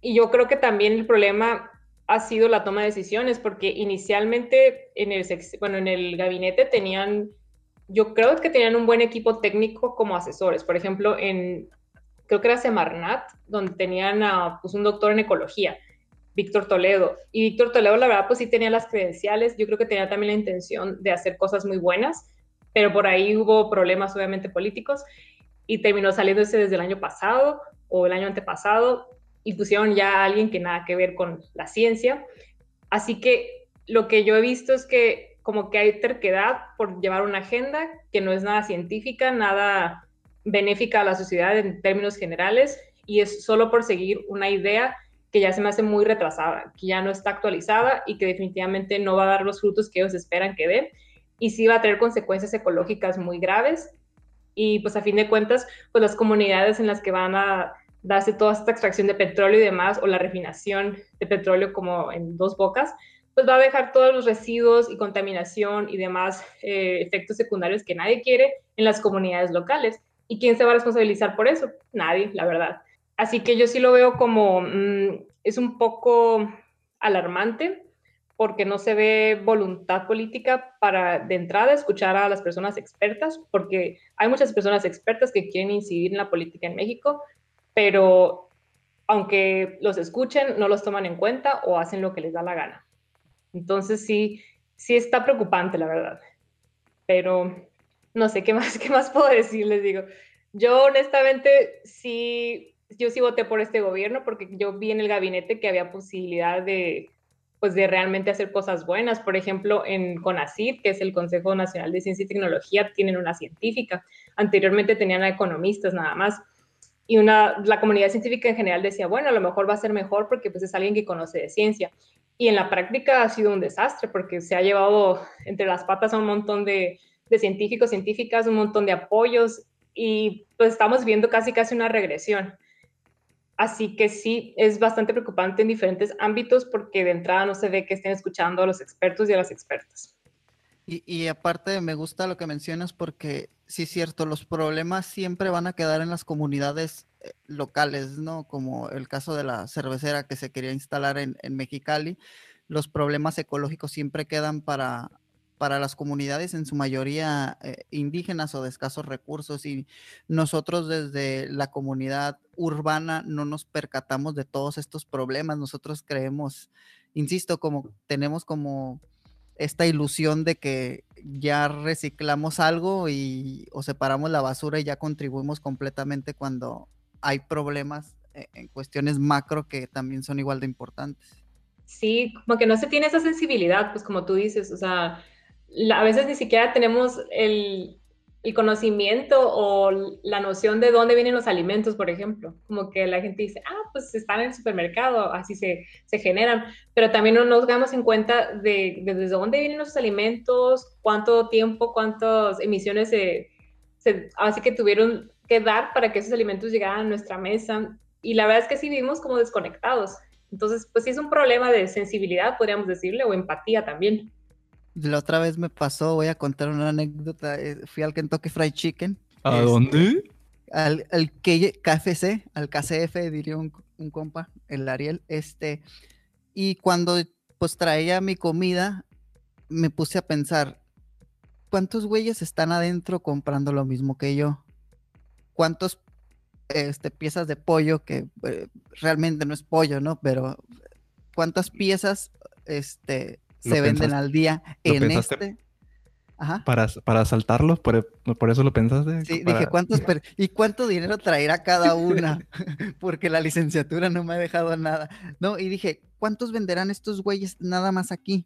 yo creo que también el problema ha sido la toma de decisiones, porque inicialmente en el, bueno, en el gabinete tenían, yo creo que tenían un buen equipo técnico como asesores. Por ejemplo, en, creo que era Semarnat, donde tenían a, pues, un doctor en ecología Víctor Toledo. Y Víctor Toledo, la verdad, pues sí tenía las credenciales, yo creo que tenía también la intención de hacer cosas muy buenas, pero por ahí hubo problemas obviamente políticos y terminó saliéndose desde el año pasado o el año antepasado y pusieron ya a alguien que nada que ver con la ciencia. Así que lo que yo he visto es que como que hay terquedad por llevar una agenda que no es nada científica, nada benéfica a la sociedad en términos generales y es solo por seguir una idea que ya se me hace muy retrasada, que ya no está actualizada y que definitivamente no va a dar los frutos que ellos esperan que dé y sí va a tener consecuencias ecológicas muy graves. Y pues a fin de cuentas pues las comunidades en las que van a darse toda esta extracción de petróleo y demás o la refinación de petróleo como en dos bocas pues va a dejar todos los residuos y contaminación y demás eh, efectos secundarios que nadie quiere en las comunidades locales. ¿Y quién se va a responsabilizar por eso? Nadie, la verdad. Así que yo sí lo veo como, mm, es un poco alarmante porque no se ve voluntad política para de entrada escuchar a las personas expertas, porque hay muchas personas expertas que quieren incidir en la política en México, pero aunque los escuchen, no los toman en cuenta o hacen lo que les da la gana. Entonces sí, sí está preocupante, la verdad. Pero no sé qué más, qué más puedo decir, les digo. Yo honestamente sí yo sí voté por este gobierno porque yo vi en el gabinete que había posibilidad de, pues, de realmente hacer cosas buenas. Por ejemplo, en CONACYT, que es el Consejo Nacional de Ciencia y Tecnología, tienen una científica. Anteriormente tenían a economistas nada más. Y una, la comunidad científica en general decía, bueno, a lo mejor va a ser mejor porque pues, es alguien que conoce de ciencia. Y en la práctica ha sido un desastre porque se ha llevado entre las patas a un montón de, de científicos, científicas, un montón de apoyos y pues estamos viendo casi casi una regresión. Así que sí, es bastante preocupante en diferentes ámbitos porque de entrada no se ve que estén escuchando a los expertos y a las expertas. Y, aparte me gusta lo que mencionas porque sí es cierto, los problemas siempre van a quedar en las comunidades locales, ¿no? Como el caso de la cervecera que se quería instalar en, en Mexicali. Los problemas ecológicos siempre quedan para, para las comunidades en su mayoría eh, indígenas o de escasos recursos y nosotros desde la comunidad urbana no nos percatamos de todos estos problemas. Nosotros creemos insisto, como tenemos como esta ilusión de que ya reciclamos algo y o separamos la basura y ya contribuimos completamente cuando hay problemas e, en cuestiones macro que también son igual de importantes. Sí, como que no se tiene esa sensibilidad, pues como tú dices, o sea, a veces ni siquiera tenemos el, el conocimiento o la noción de dónde vienen los alimentos, por ejemplo. Como que la gente dice, ah, pues están en el supermercado, así se, se generan, pero también no nos damos en cuenta de, desde dónde vienen los alimentos, cuánto tiempo, cuántas emisiones se, se, así que tuvieron que dar para que esos alimentos llegaran a nuestra mesa. Y la verdad es que sí vivimos como desconectados. Entonces, pues sí es un problema de sensibilidad, podríamos decirle, o empatía también. La otra vez me pasó, voy a contar una anécdota. eh, Fui al Kentucky Fried Chicken. ¿A este, dónde? Al, al KFC, al KCF, diría un, un compa, el Ariel. Este, y cuando pues traía mi comida, me puse a pensar, ¿cuántos güeyes están adentro comprando lo mismo que yo? ¿Cuántos este, piezas de pollo, que eh, realmente no es pollo, ¿no? Pero ¿cuántas piezas este, ¿Lo se venden pensaste- al día en este? Ajá. ¿Para, para asaltarlos? ¿Por, por eso lo pensaste? Sí, Para- dije, ¿cuántos per- ¿y cuánto dinero traerá cada una? Porque la licenciatura no me ha dejado nada. No, y dije, ¿cuántos venderán estos güeyes nada más aquí?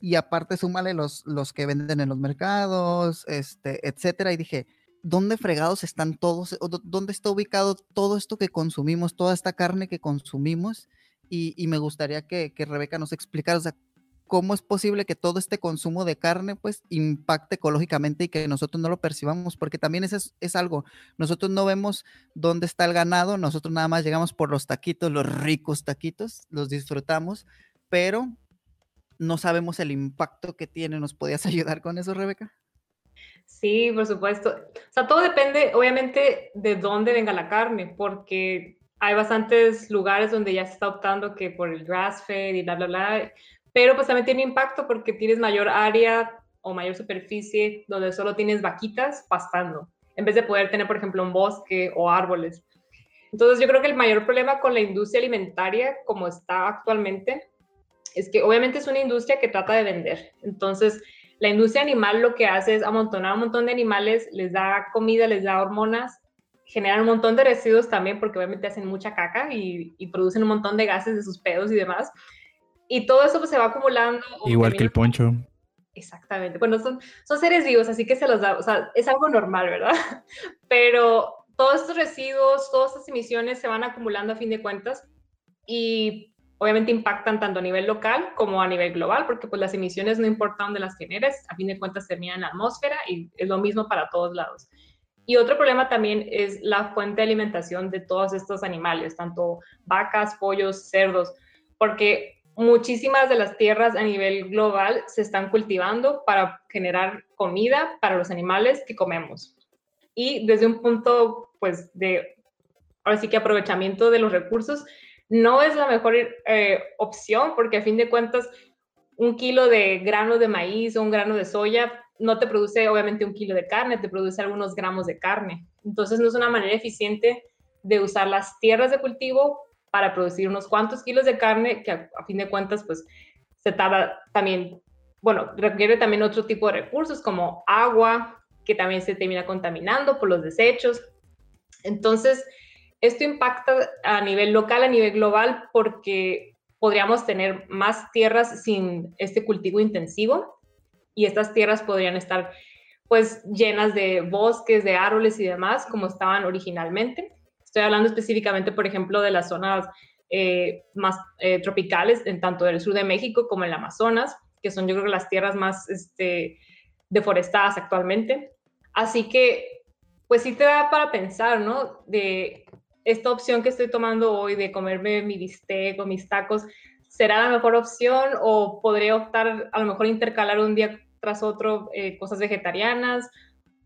Y aparte, súmale los, los que venden en los mercados, este, etcétera. Y dije, ¿dónde fregados están todos? ¿Dónde está ubicado todo esto que consumimos, toda esta carne que consumimos? Y, me gustaría que, Rebeca nos explicara, o sea, cómo es posible que todo este consumo de carne pues impacte ecológicamente y que nosotros no lo percibamos, porque también eso es, es algo, nosotros no vemos dónde está el ganado, nosotros nada más llegamos por los taquitos, los ricos taquitos, los disfrutamos, pero no sabemos el impacto que tiene. ¿Nos podías ayudar con eso, Rebeca? Sí, por supuesto. O sea, todo depende, obviamente, de dónde venga la carne, porque hay bastantes lugares donde ya se está optando que por el grass-fed y bla, bla, bla, pero pues también tiene impacto porque tienes mayor área o mayor superficie donde solo tienes vaquitas pastando, en vez de poder tener, por ejemplo, un bosque o árboles. Entonces, yo creo que el mayor problema con la industria alimentaria, como está actualmente, es que obviamente es una industria que trata de vender. Entonces, la industria animal lo que hace es amontonar un montón de animales, les da comida, les da hormonas, generan un montón de residuos también porque obviamente hacen mucha caca y, y producen un montón de gases de sus pedos y demás. Y todo eso pues, se va acumulando. Igual que el poncho. Exactamente. Bueno, son, son seres vivos, así que se los da, o sea, es algo normal, ¿verdad? Pero todos estos residuos, todas estas emisiones se van acumulando a fin de cuentas y obviamente impactan tanto a nivel local como a nivel global, porque pues las emisiones no importa dónde las generes, a fin de cuentas terminan en la atmósfera y es lo mismo para todos lados. Y otro problema también es la fuente de alimentación de todos estos animales, tanto vacas, pollos, cerdos, porque muchísimas de las tierras a nivel global se están cultivando para generar comida para los animales que comemos. Y desde un punto, pues, de, ahora sí que aprovechamiento de los recursos, no es la mejor eh, opción porque a fin de cuentas un kilo de grano de maíz o un grano de soya no te produce obviamente un kilo de carne, te produce algunos gramos de carne. Entonces no es una manera eficiente de usar las tierras de cultivo para producir unos cuantos kilos de carne que a, a fin de cuentas pues se tarda también, bueno, requiere también otro tipo de recursos como agua, que también se termina contaminando por los desechos. Entonces, esto impacta a nivel local, a nivel global, porque podríamos tener más tierras sin este cultivo intensivo y estas tierras podrían estar pues llenas de bosques, de árboles y demás, como estaban originalmente. Estoy hablando específicamente, por ejemplo, de las zonas eh, más eh, tropicales, en tanto del sur de México como el Amazonas, que son yo creo las tierras más este, deforestadas actualmente. Así que, pues sí te da para pensar, ¿no? De esta opción que estoy tomando hoy de comerme mi bistec o mis tacos, ¿será la mejor opción o podré optar a lo mejor intercalar un día tras otro eh, cosas vegetarianas?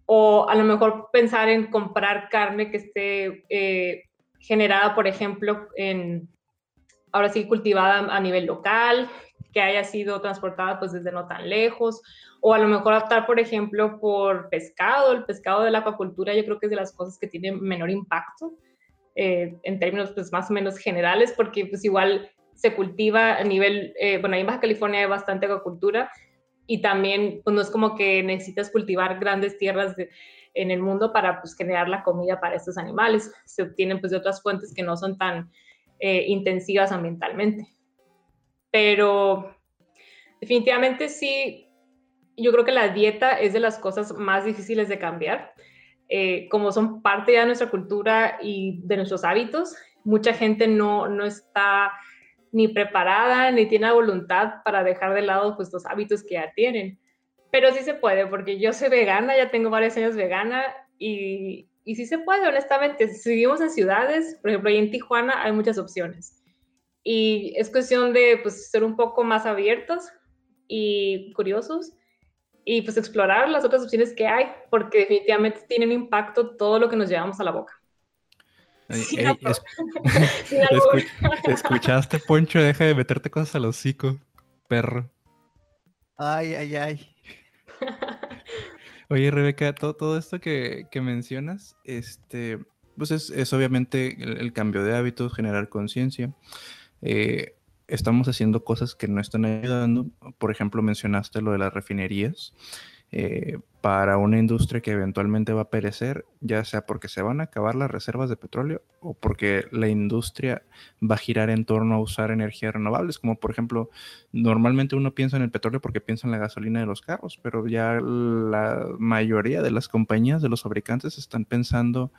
O a lo mejor pensar en comprar carne que esté eh, generada, por ejemplo, en, ahora sí, cultivada a nivel local, que haya sido transportada pues desde no tan lejos, o a lo mejor optar, por ejemplo, por pescado. El pescado de la acuacultura yo creo que es de las cosas que tiene menor impacto eh, en términos pues más o menos generales, porque pues igual se cultiva a nivel, eh, bueno, ahí en Baja California hay bastante agricultura y también pues no es como que necesitas cultivar grandes tierras en el mundo para pues generar la comida para estos animales. Se obtienen pues de otras fuentes que no son tan eh, intensivas ambientalmente. Pero definitivamente sí, yo creo que la dieta es de las cosas más difíciles de cambiar. Eh, como son parte ya de nuestra cultura y de nuestros hábitos, mucha gente no, no está ni preparada ni tiene voluntad para dejar de lado pues los hábitos que ya tienen. Pero sí se puede, porque yo soy vegana, ya tengo varios años vegana y, y sí se puede, honestamente. Si vivimos en ciudades, por ejemplo, ahí en Tijuana hay muchas opciones. Y es cuestión de pues, ser un poco más abiertos y curiosos y pues explorar las otras opciones que hay, porque definitivamente tienen impacto todo lo que nos llevamos a la boca. escuchaste, Poncho, deja de meterte cosas al hocico, perro. Ay, ay, ay. Oye, Rebeca, todo, todo esto que, mencionas, este, pues es, obviamente el, cambio de hábitos, generar conciencia. Eh, estamos haciendo cosas que no están ayudando. Por ejemplo, mencionaste lo de las refinerías. Eh, para una industria que eventualmente va a perecer, ya sea porque se van a acabar las reservas de petróleo o porque la industria va a girar en torno a usar energías renovables, como por ejemplo, normalmente uno piensa en el petróleo porque piensa en la gasolina de los carros, pero ya la mayoría de las compañías, de los fabricantes, están pensando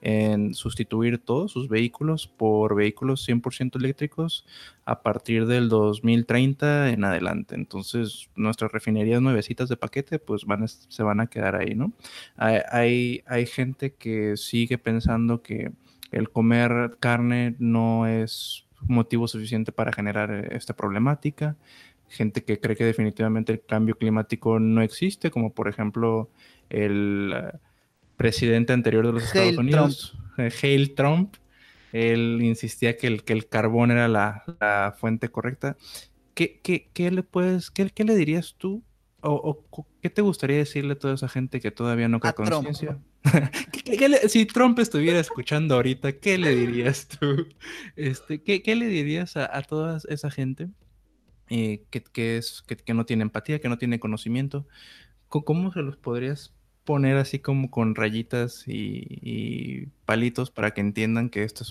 en sustituir todos sus vehículos por vehículos 100% eléctricos a partir del 2030 en adelante. Entonces, nuestras refinerías nuevecitas de paquete, pues van a, se van a quedar ahí, ¿no? Hay, hay, gente que sigue pensando que el comer carne no es motivo suficiente para generar eh, esta problemática. Gente que cree que definitivamente el cambio climático no existe, como por ejemplo el eh, presidente anterior de los Estados Unidos, eh, Hale Trump. Él insistía que el, que el carbón era la, fuente correcta. ¿Qué, qué, le puedes, qué, qué le dirías tú o, qué te gustaría decirle a toda esa gente que todavía no cree conciencia? si Trump estuviera escuchando ahorita, ¿qué le dirías tú? Este, ¿qué, le dirías a, toda esa gente eh, que, es, que, no tiene empatía, que no tiene conocimiento? ¿Cómo se los podrías poner así como con rayitas y, palitos para que entiendan que esto es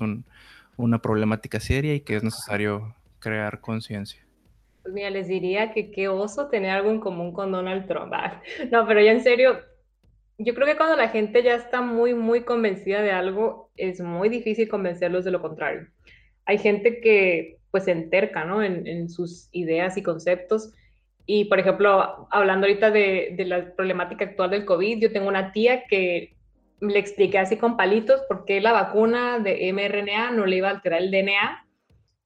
una problemática seria y que es necesario crear conciencia? Pues mira, les diría que qué oso tener algo en común con Donald Trump. Ah, no, pero ya en serio, yo creo que cuando la gente ya está muy, muy convencida de algo, es muy difícil convencerlos de lo contrario. Hay gente que pues se enterca, ¿no? En, sus ideas y conceptos. Y, por ejemplo, hablando ahorita de, de, la problemática actual del COVID, yo tengo una tía que le expliqué así con palitos por qué la vacuna de mRNA no le iba a alterar el DNA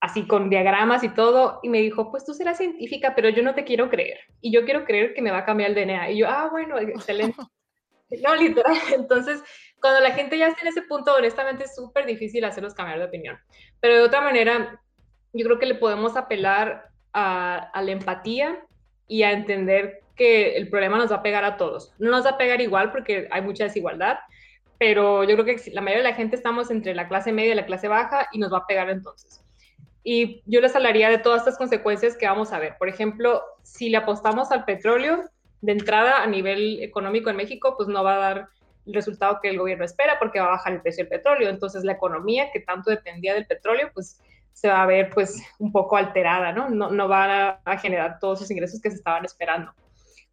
así con diagramas y todo, y me dijo, pues tú serás científica, pero yo no te quiero creer, y yo quiero creer que me va a cambiar el DNA. Y yo, ah, bueno, excelente. no, literal. Entonces, cuando la gente ya está en ese punto, honestamente es súper difícil hacerlos cambiar de opinión. Pero de otra manera, yo creo que le podemos apelar a, a la empatía y a entender que el problema nos va a pegar a todos. No nos va a pegar igual porque hay mucha desigualdad, pero yo creo que la mayoría de la gente estamos entre la clase media y la clase baja y nos va a pegar entonces. Y yo les hablaría de todas estas consecuencias que vamos a ver. Por ejemplo, si le apostamos al petróleo de entrada a nivel económico en México, pues no va a dar el resultado que el gobierno espera porque va a bajar el precio del petróleo. Entonces la economía que tanto dependía del petróleo, pues se va a ver pues un poco alterada, ¿no? No, no va a, generar todos esos ingresos que se estaban esperando.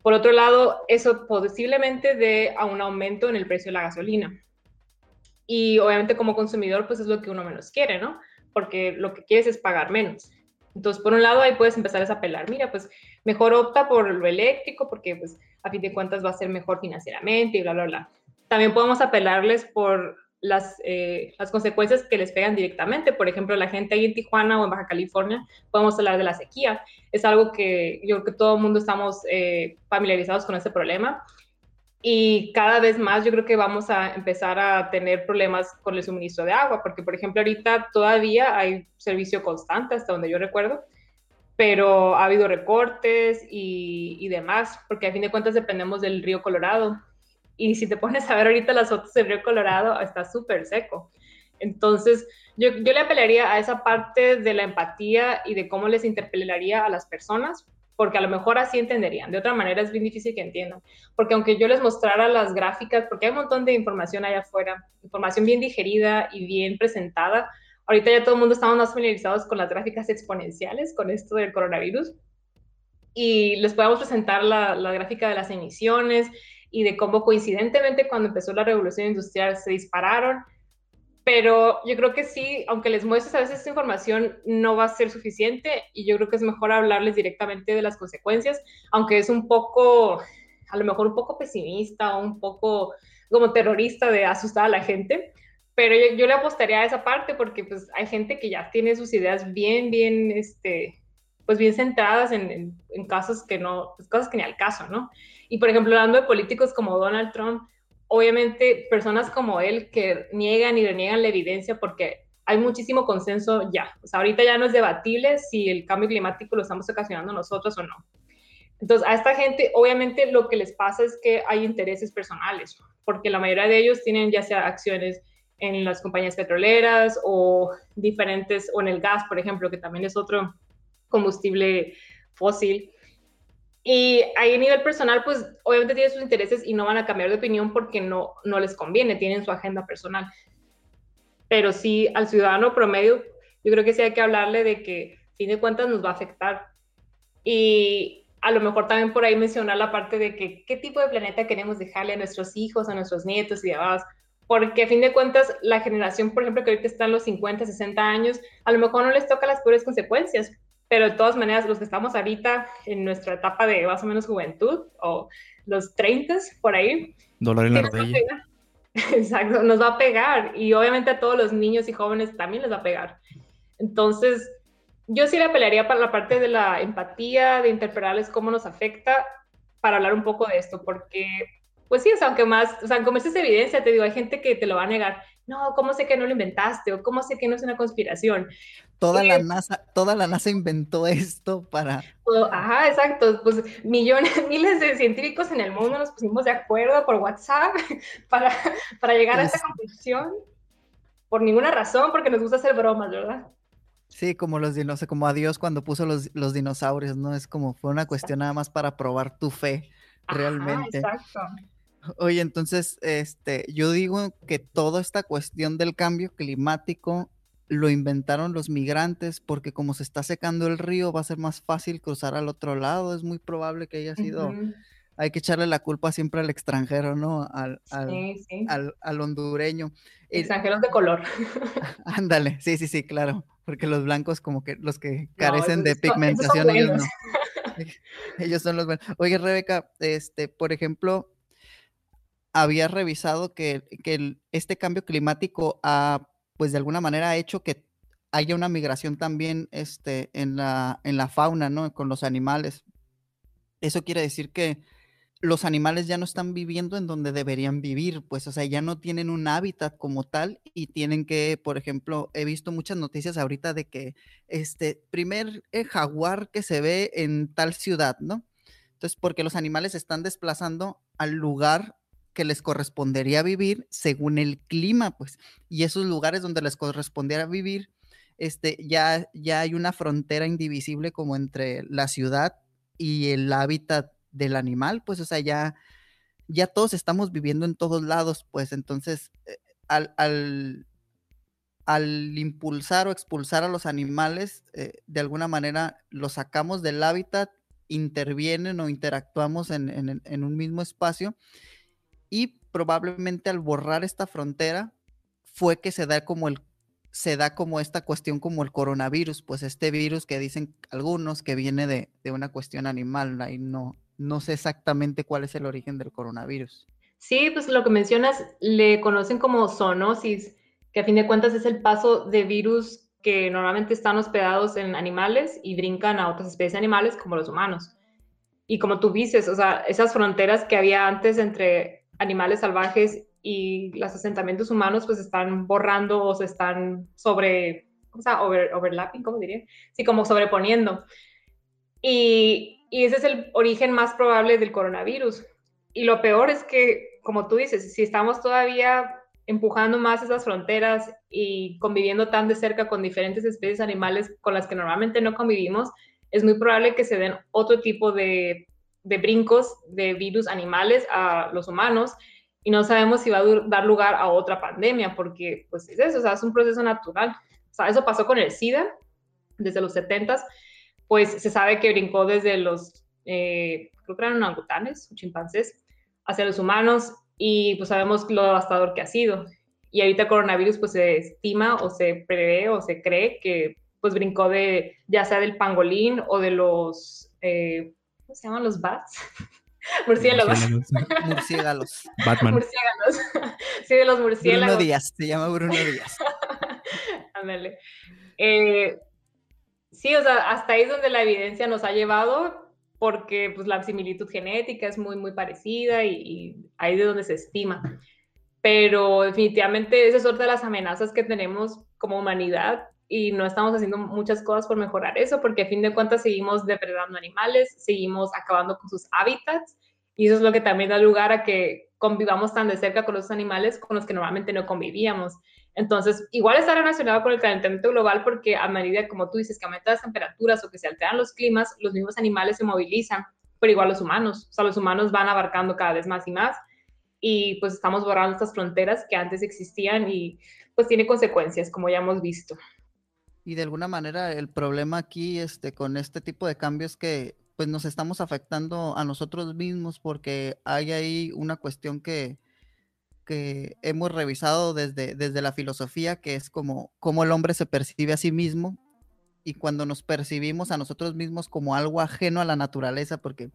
Por otro lado, eso posiblemente dé a un aumento en el precio de la gasolina. Y obviamente como consumidor, pues es lo que uno menos quiere, ¿no? Porque lo que quieres es pagar menos. Entonces, por un lado, ahí puedes empezar a apelar, mira, pues mejor opta por lo eléctrico porque, pues, a fin de cuentas va a ser mejor financieramente y bla, bla, bla. También podemos apelarles por las, eh, las consecuencias que les pegan directamente. Por ejemplo, la gente ahí en Tijuana o en Baja California, podemos hablar de la sequía. Es algo que yo creo que todo el mundo estamos eh, familiarizados con ese problema y cada vez más yo creo que vamos a empezar a tener problemas con el suministro de agua, porque por ejemplo ahorita todavía hay servicio constante hasta donde yo recuerdo, pero ha habido recortes y, demás, porque a fin de cuentas dependemos del río Colorado. Y si te pones a ver ahorita las fotos del río Colorado, está súper seco. Entonces, yo, yo le apelaría a esa parte de la empatía y de cómo les interpelaría a las personas, porque a lo mejor así entenderían. De otra manera es bien difícil que entiendan, porque aunque yo les mostrara las gráficas, porque hay un montón de información allá afuera, información bien digerida y bien presentada, ahorita ya todo el mundo estamos más familiarizados con las gráficas exponenciales, con esto del coronavirus, y les podemos presentar la, la gráfica de las emisiones y de cómo coincidentemente cuando empezó la revolución industrial se dispararon pero yo creo que sí, aunque les muestres a veces esta información, no va a ser suficiente y yo creo que es mejor hablarles directamente de las consecuencias, aunque es un poco, a lo mejor un poco pesimista o un poco como terrorista de asustar a la gente, pero yo, le apostaría a esa parte porque pues hay gente que ya tiene sus ideas bien, bien, este, pues bien centradas en, en, casos que no, pues cosas que ni al caso, ¿no? Y por ejemplo, hablando de políticos como Donald Trump, obviamente personas como él que niegan y reniegan la evidencia porque hay muchísimo consenso ya. O sea, ahorita ya no es debatible si el cambio climático lo estamos ocasionando nosotros o no. Entonces, a esta gente, obviamente, lo que les pasa es que hay intereses personales, porque la mayoría de ellos tienen ya sea acciones en las compañías petroleras o diferentes, o en el gas, por ejemplo, que también es otro combustible fósil. Y ahí a nivel personal, pues obviamente tienen sus intereses y no van a cambiar de opinión porque no, no les conviene, tienen su agenda personal. Pero sí, al ciudadano promedio, yo creo que sí hay que hablarle de que, fin de cuentas, nos va a afectar. Y a lo mejor también por ahí mencionar la parte de que qué tipo de planeta queremos dejarle a nuestros hijos, a nuestros nietos y demás. Porque a fin de cuentas, la generación, por ejemplo, que ahorita está en los 50, 60 años, a lo mejor no les toca las peores consecuencias, pero de todas maneras, los que estamos ahorita en nuestra etapa de más o menos juventud, o los 30 por ahí, dólar en la rodilla. Exacto, nos va a pegar y obviamente a todos los niños y jóvenes también les va a pegar. Entonces, yo sí le pelearía para la parte de la empatía, de interpretarles cómo nos afecta, para hablar un poco de esto, porque, pues sí, o sea, aunque más, o sea, como es evidencia, te digo, hay gente que te lo va a negar, no, ¿cómo sé que no lo inventaste? O ¿cómo sé que no es una conspiración? Toda la NASA, toda la NASA inventó esto para. Ajá, exacto. Pues millones, miles de científicos en el mundo nos pusimos de acuerdo por WhatsApp para, para llegar a esta conclusión. Por ninguna razón, porque nos gusta hacer bromas, ¿verdad? Sí, como los dinosaurios, como adiós cuando puso los, los, dinosaurios, ¿no? Es como fue una cuestión nada más para probar tu fe, realmente. exacto. Oye, entonces, este, yo digo que toda esta cuestión del cambio climático lo inventaron los migrantes porque como se está secando el río va a ser más fácil cruzar al otro lado. Es muy probable que haya sido, hay que echarle la culpa siempre al extranjero, ¿no? Al, al, hondureño. Extranjeros de color. Ándale, sí, sí, sí, claro. Porque los blancos como que los que carecen de pigmentación, ellos no. ellos son los buenos. Oye, Rebeca, este, por ejemplo, había revisado que, que este cambio climático ha pues de alguna manera ha hecho que haya una migración también este, en, la, en la fauna, ¿no? Con los animales. Eso quiere decir que los animales ya no están viviendo en donde deberían vivir, pues, o sea, ya no tienen un hábitat como tal y tienen que, por ejemplo, he visto muchas noticias ahorita de que, este, primer eh, jaguar que se ve en tal ciudad, ¿no? Entonces, porque los animales se están desplazando al lugar que les correspondería vivir según el clima, pues, y esos lugares donde les correspondiera vivir, este, ya, ya hay una frontera indivisible como entre la ciudad y el hábitat del animal, pues, o sea, ya, ya todos estamos viviendo en todos lados, pues, entonces, eh, al, al, al impulsar o expulsar a los animales, eh, de alguna manera los sacamos del hábitat, intervienen o interactuamos en, en, en un mismo espacio y probablemente al borrar esta frontera fue que se da como el se da como esta cuestión como el coronavirus, pues este virus que dicen algunos que viene de, una cuestión animal, y no, no sé exactamente cuál es el origen del coronavirus. Sí, pues lo que mencionas, le conocen como zoonosis, que a fin de cuentas es el paso de virus que normalmente están hospedados en animales y brincan a otras especies animales como los humanos. Y como tú dices, o sea, esas fronteras que había antes entre animales salvajes y los asentamientos humanos pues están borrando o se están sobre, ¿cómo se overlapping, ¿cómo diría? Sí, como sobreponiendo. Y, y ese es el origen más probable del coronavirus. Y lo peor es que, como tú dices, si estamos todavía empujando más esas fronteras y conviviendo tan de cerca con diferentes especies animales con las que normalmente no convivimos, es muy probable que se den otro tipo de, de brincos de virus animales a los humanos y no sabemos si va a dar lugar a otra pandemia, porque pues es eso, es un proceso natural. Eso pasó con el SIDA desde los 70 pues se sabe que brincó desde los, eh, creo que eran orangutanes chimpancés, hacia los humanos y pues sabemos lo devastador que ha sido. Y ahorita el coronavirus pues se estima o se prevé o se cree que pues brincó de ya sea del pangolín o de los, eh, ¿cómo se llaman los bats? murciélagos. Murciélagos. Batman. Murciélagos. sí, de los murciélagos. Bruno Díaz, se llama Bruno Díaz. Ándale. Eh, sí, o sea, hasta ahí es donde la evidencia nos ha llevado porque pues la similitud genética es muy, muy parecida y, y ahí de donde se estima. Pero definitivamente esa es otra de las amenazas que tenemos como humanidad y no estamos haciendo muchas cosas por mejorar eso, porque a fin de cuentas seguimos depredando animales, seguimos acabando con sus hábitats y eso es lo que también da lugar a que convivamos tan de cerca con los animales con los que normalmente no convivíamos. Entonces, igual está relacionado con el calentamiento global porque a medida, como tú dices, que aumentan las temperaturas o que se alteran los climas, los mismos animales se movilizan, pero igual los humanos. O sea, los humanos van abarcando cada vez más y más y pues estamos borrando estas fronteras que antes existían y pues tiene consecuencias, como ya hemos visto. Y de alguna manera el problema aquí este, con este tipo de cambios que pues nos estamos afectando a nosotros mismos porque hay ahí una cuestión que, que hemos revisado desde, desde la filosofía, que es como cómo el hombre se percibe a sí mismo y cuando nos percibimos a nosotros mismos como algo ajeno a la naturaleza, porque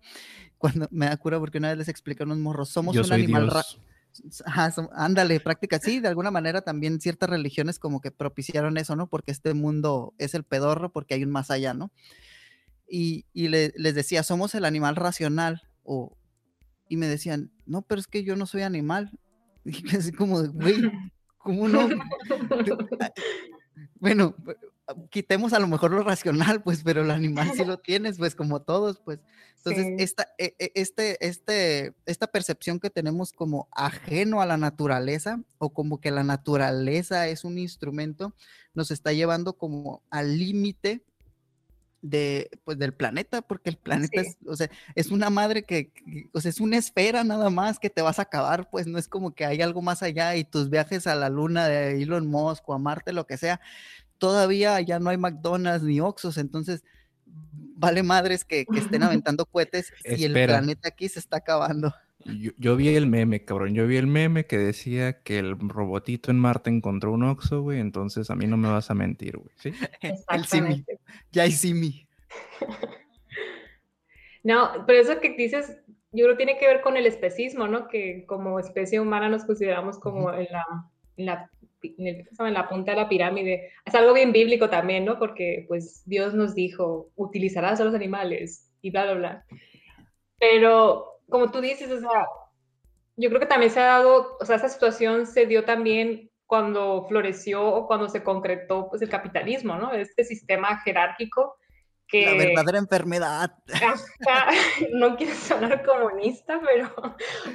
cuando me da cura porque una vez les expliqué a unos morros, somos un animal ándale, práctica, sí, de alguna manera también ciertas religiones como que propiciaron eso, ¿no? Porque este mundo es el pedorro, porque hay un más allá, ¿no? Y, y les decía, somos el animal racional, o, y me decían, no, pero es que yo no soy animal, Y así como, güey, ¿cómo no? bueno, quitemos a lo mejor lo racional, pues, pero el animal sí lo tienes, pues, como todos, pues. Entonces, esta, e, e, este, este, esta percepción que tenemos como ajeno a la naturaleza, o como que la naturaleza es un instrumento, nos está llevando como al límite de, pues, del planeta, porque el planeta es, o sea, es una madre que, o sea, es una esfera nada más que te vas a acabar, pues no es como que hay algo más allá y tus viajes a la luna de Elon Musk o a Marte, lo que sea, todavía ya no hay McDonald's ni Oxos, entonces vale madres que, que estén aventando cohetes y el planeta aquí se está acabando. Yo, vi el meme, cabrón. Yo vi el meme que decía que el robotito en Marte encontró un Oxo, güey. Entonces a mí no me vas a mentir, güey. ¿Sí? el Simi. Ya hay Simi. No, pero eso que dices, yo creo que tiene que ver con el especismo, ¿no? Que como especie humana nos consideramos como en la, en la, en, la punta de la pirámide. Es algo bien bíblico también, ¿no? Porque pues Dios nos dijo, utilizarás a los animales y bla, bla, bla. Pero como tú dices, o sea, yo creo que también se ha dado, o sea, esa situación se dio también cuando floreció o cuando se concretó pues el capitalismo, ¿no? Este sistema jerárquico que... La verdadera enfermedad. no quiero sonar comunista, pero,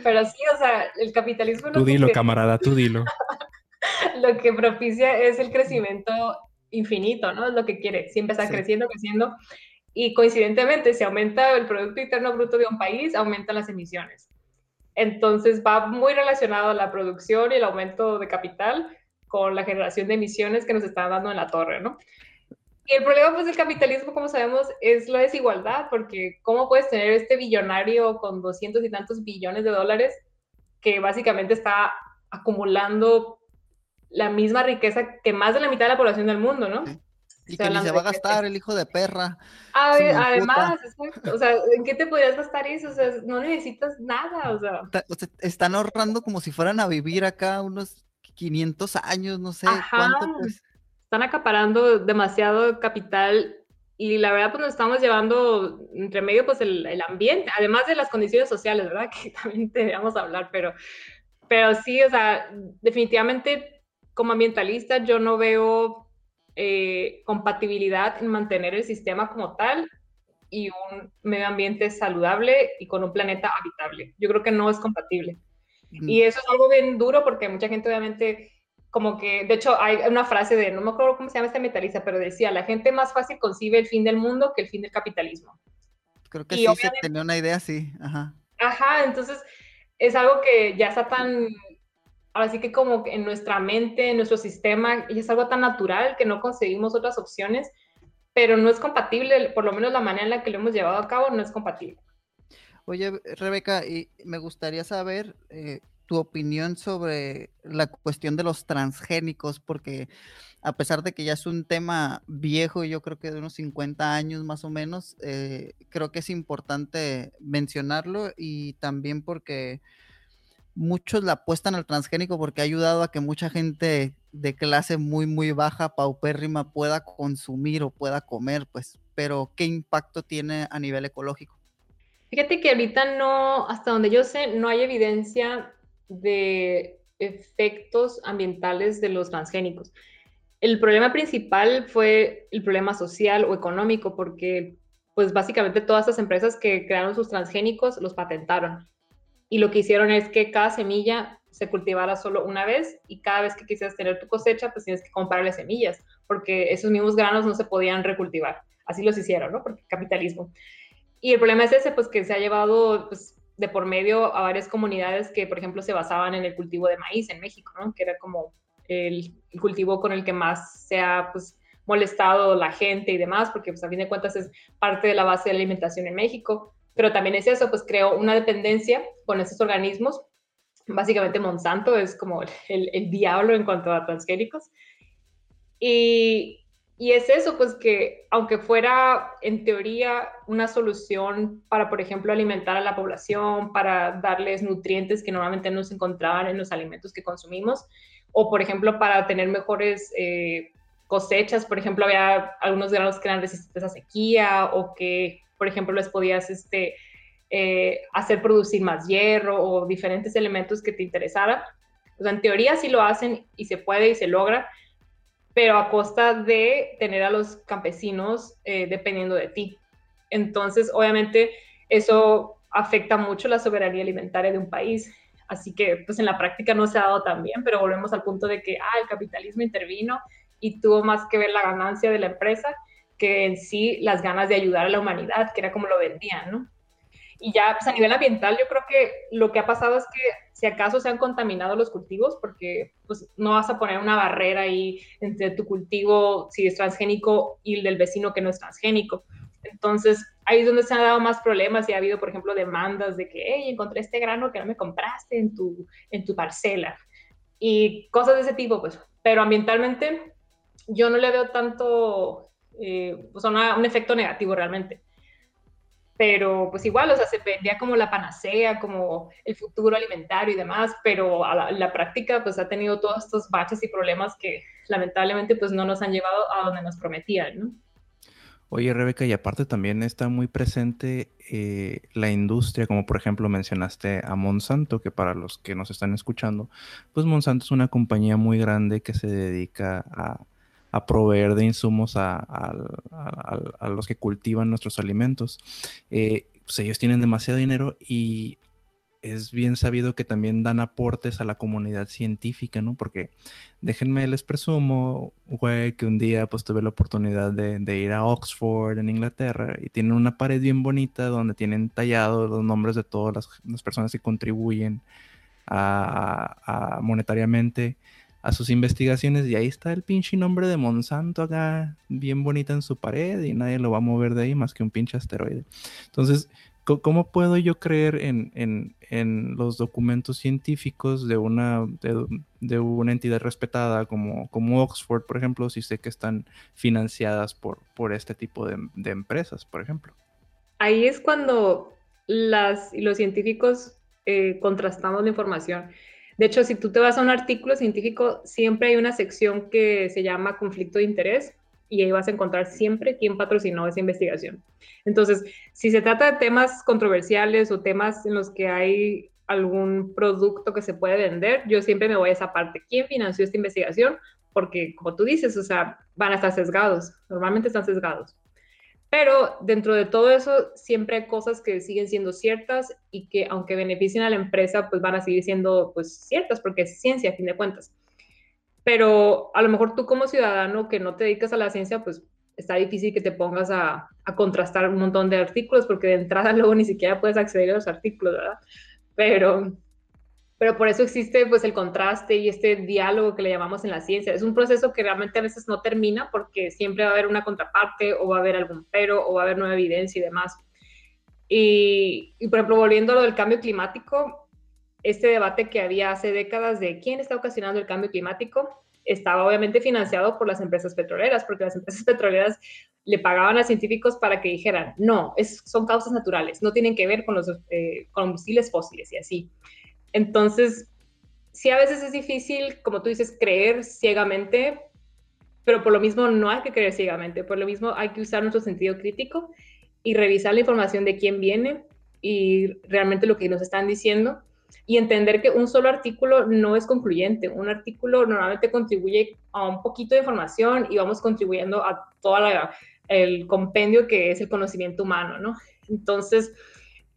pero sí, o sea, el capitalismo... Tú dilo, camarada, tú dilo. lo que propicia es el crecimiento infinito, ¿no? Es lo que quiere, siempre está creciendo, creciendo, y coincidentemente, si aumenta el Producto Interno Bruto de un país, aumentan las emisiones. Entonces va muy relacionado la producción y el aumento de capital con la generación de emisiones que nos están dando en la torre, ¿no? Y el problema pues del capitalismo, como sabemos, es la desigualdad, porque ¿cómo puedes tener este billonario con doscientos y tantos billones de dólares que básicamente está acumulando la misma riqueza que más de la mitad de la población del mundo, ¿no? Y que ni se va a gastar el hijo de perra. además, O sea, ¿en qué te podrías gastar eso? O sea, no necesitas nada. O sea. están ahorrando como si fueran a vivir acá unos 500 años, no sé cuánto. Pues. Están acaparando demasiado capital y la verdad, pues nos estamos llevando entre medio, pues el, el ambiente, además de las condiciones sociales, ¿verdad? Que también deberíamos hablar, pero, pero sí, o sea, definitivamente como ambientalista yo no veo eh, compatibilidad en mantener el sistema como tal y un medio ambiente saludable y con un planeta habitable. Yo creo que no es compatible. Y eso es algo bien duro porque mucha gente obviamente como que, de hecho, hay una frase de, no me acuerdo cómo se llama esta metalista, pero decía, la gente más fácil concibe el fin del mundo que el fin del capitalismo. Creo que sí se tenía una idea así, ajá. Ajá, entonces es algo que ya está tan, ahora sí que como en nuestra mente, en nuestro sistema, y es algo tan natural que no conseguimos otras opciones, pero no es compatible, por lo menos la manera en la que lo hemos llevado a cabo no es compatible. Oye, Rebeca, y me gustaría saber eh, tu opinión sobre la cuestión de los transgénicos, porque a pesar de que ya es un tema viejo, yo creo que de unos 50 años más o menos, eh, creo que es importante mencionarlo y también porque muchos la apuestan al transgénico porque ha ayudado a que mucha gente de clase muy, muy baja, paupérrima, pueda consumir o pueda comer, pues, pero ¿qué impacto tiene a nivel ecológico? Fíjate que ahorita no, hasta donde yo sé, no hay evidencia de efectos ambientales de los transgénicos. El problema principal fue el problema social o económico, porque pues básicamente todas estas empresas que crearon sus transgénicos los patentaron. Y lo que hicieron es que cada semilla se cultivara solo una vez y cada vez que quisieras tener tu cosecha, pues tienes que comprarle semillas, porque esos mismos granos no se podían recultivar. Así los hicieron, ¿no? Porque capitalismo. Y el problema es ese, pues que se ha llevado pues, de por medio a varias comunidades que, por ejemplo, se basaban en el cultivo de maíz en México, ¿no? que era como el, cultivo con el que más se ha pues, molestado la gente y demás, porque pues, a fin de cuentas es parte de la base de alimentación en México. Pero también es eso, pues creó una dependencia con esos organismos. Básicamente Monsanto es como el, el diablo en cuanto a transgénicos. Y, y es eso, pues que aunque fuera en teoría una solución para, por ejemplo, alimentar a la población, para darles nutrientes que normalmente no se encontraban en los alimentos que consumimos, o por ejemplo para tener mejores eh, cosechas, por ejemplo, había algunos granos que eran resistentes a sequía o que, por ejemplo, les podías este, eh, hacer producir más hierro o diferentes elementos que te interesaran. O sea, en teoría sí lo hacen y se puede y se logra, pero a costa de tener a los campesinos eh, dependiendo de ti. Entonces, obviamente, eso afecta mucho la soberanía alimentaria de un país. Así que, pues en la práctica no se ha dado tan bien, pero volvemos al punto de que, ah, el capitalismo intervino y tuvo más que ver la ganancia de la empresa que en sí las ganas de ayudar a la humanidad, que era como lo vendían, ¿no? Y ya pues, a nivel ambiental yo creo que lo que ha pasado es que si acaso se han contaminado los cultivos, porque pues no vas a poner una barrera ahí entre tu cultivo si es transgénico y el del vecino que no es transgénico. Entonces ahí es donde se han dado más problemas y ha habido, por ejemplo, demandas de que, hey, encontré este grano que no me compraste en tu, en tu parcela y cosas de ese tipo, pues. Pero ambientalmente yo no le veo tanto, eh, pues un efecto negativo realmente pero pues igual, o sea, se vendía como la panacea, como el futuro alimentario y demás, pero a la, práctica pues ha tenido todos estos baches y problemas que lamentablemente pues no nos han llevado a donde nos prometían, ¿no? Oye, Rebeca, y aparte también está muy presente eh, la industria, como por ejemplo mencionaste a Monsanto, que para los que nos están escuchando, pues Monsanto es una compañía muy grande que se dedica a, a proveer de insumos a, los que cultivan nuestros alimentos. Eh, pues ellos tienen demasiado dinero y es bien sabido que también dan aportes a la comunidad científica, ¿no? Porque déjenme les presumo, güey, que un día pues tuve la oportunidad de, ir a Oxford, en Inglaterra, y tienen una pared bien bonita donde tienen tallados los nombres de todas las, personas que contribuyen monetariamente a sus investigaciones y ahí está el pinche nombre de Monsanto acá, bien bonita en su pared y nadie lo va a mover de ahí más que un pinche asteroide. Entonces, ¿cómo puedo yo creer en, los documentos científicos de una, de, una entidad respetada como, como Oxford, por ejemplo, si sé que están financiadas por, por este tipo de, empresas, por ejemplo? Ahí es cuando las, los científicos eh, contrastamos la información. De hecho, si tú te vas a un artículo científico, siempre hay una sección que se llama conflicto de interés y ahí vas a encontrar siempre quién patrocinó esa investigación. Entonces, si se trata de temas controversiales o temas en los que hay algún producto que se puede vender, yo siempre me voy a esa parte. ¿Quién financió esta investigación? Porque, como tú dices, o sea, van a estar sesgados, normalmente están sesgados. Pero dentro de todo eso, siempre hay cosas que siguen siendo ciertas y que aunque beneficien a la empresa, pues van a seguir siendo pues ciertas porque es ciencia a fin de cuentas. Pero a lo mejor tú como ciudadano que no te dedicas a la ciencia, pues está difícil que te pongas a, a contrastar un montón de artículos porque de entrada luego ni siquiera puedes acceder a los artículos, ¿verdad? Pero pero por eso existe pues el contraste y este diálogo que le llamamos en la ciencia. Es un proceso que realmente a veces no termina porque siempre va a haber una contraparte o va a haber algún pero o va a haber nueva evidencia y demás. Y, por ejemplo, volviendo a lo del cambio climático, este debate que había hace décadas de quién está ocasionando el cambio climático estaba obviamente financiado por las empresas petroleras, porque las empresas petroleras le pagaban a científicos para que dijeran, no, es, son causas naturales, no tienen que ver con los eh, combustibles fósiles y así. Entonces, sí a veces es difícil, como tú dices, creer ciegamente, pero por lo mismo no hay que creer ciegamente, por lo mismo hay que usar nuestro sentido crítico y revisar la información de quién viene y realmente lo que nos están diciendo y entender que un solo artículo no es concluyente. Un artículo normalmente contribuye a un poquito de información y vamos contribuyendo a todo el compendio que es el conocimiento humano, ¿no? Entonces,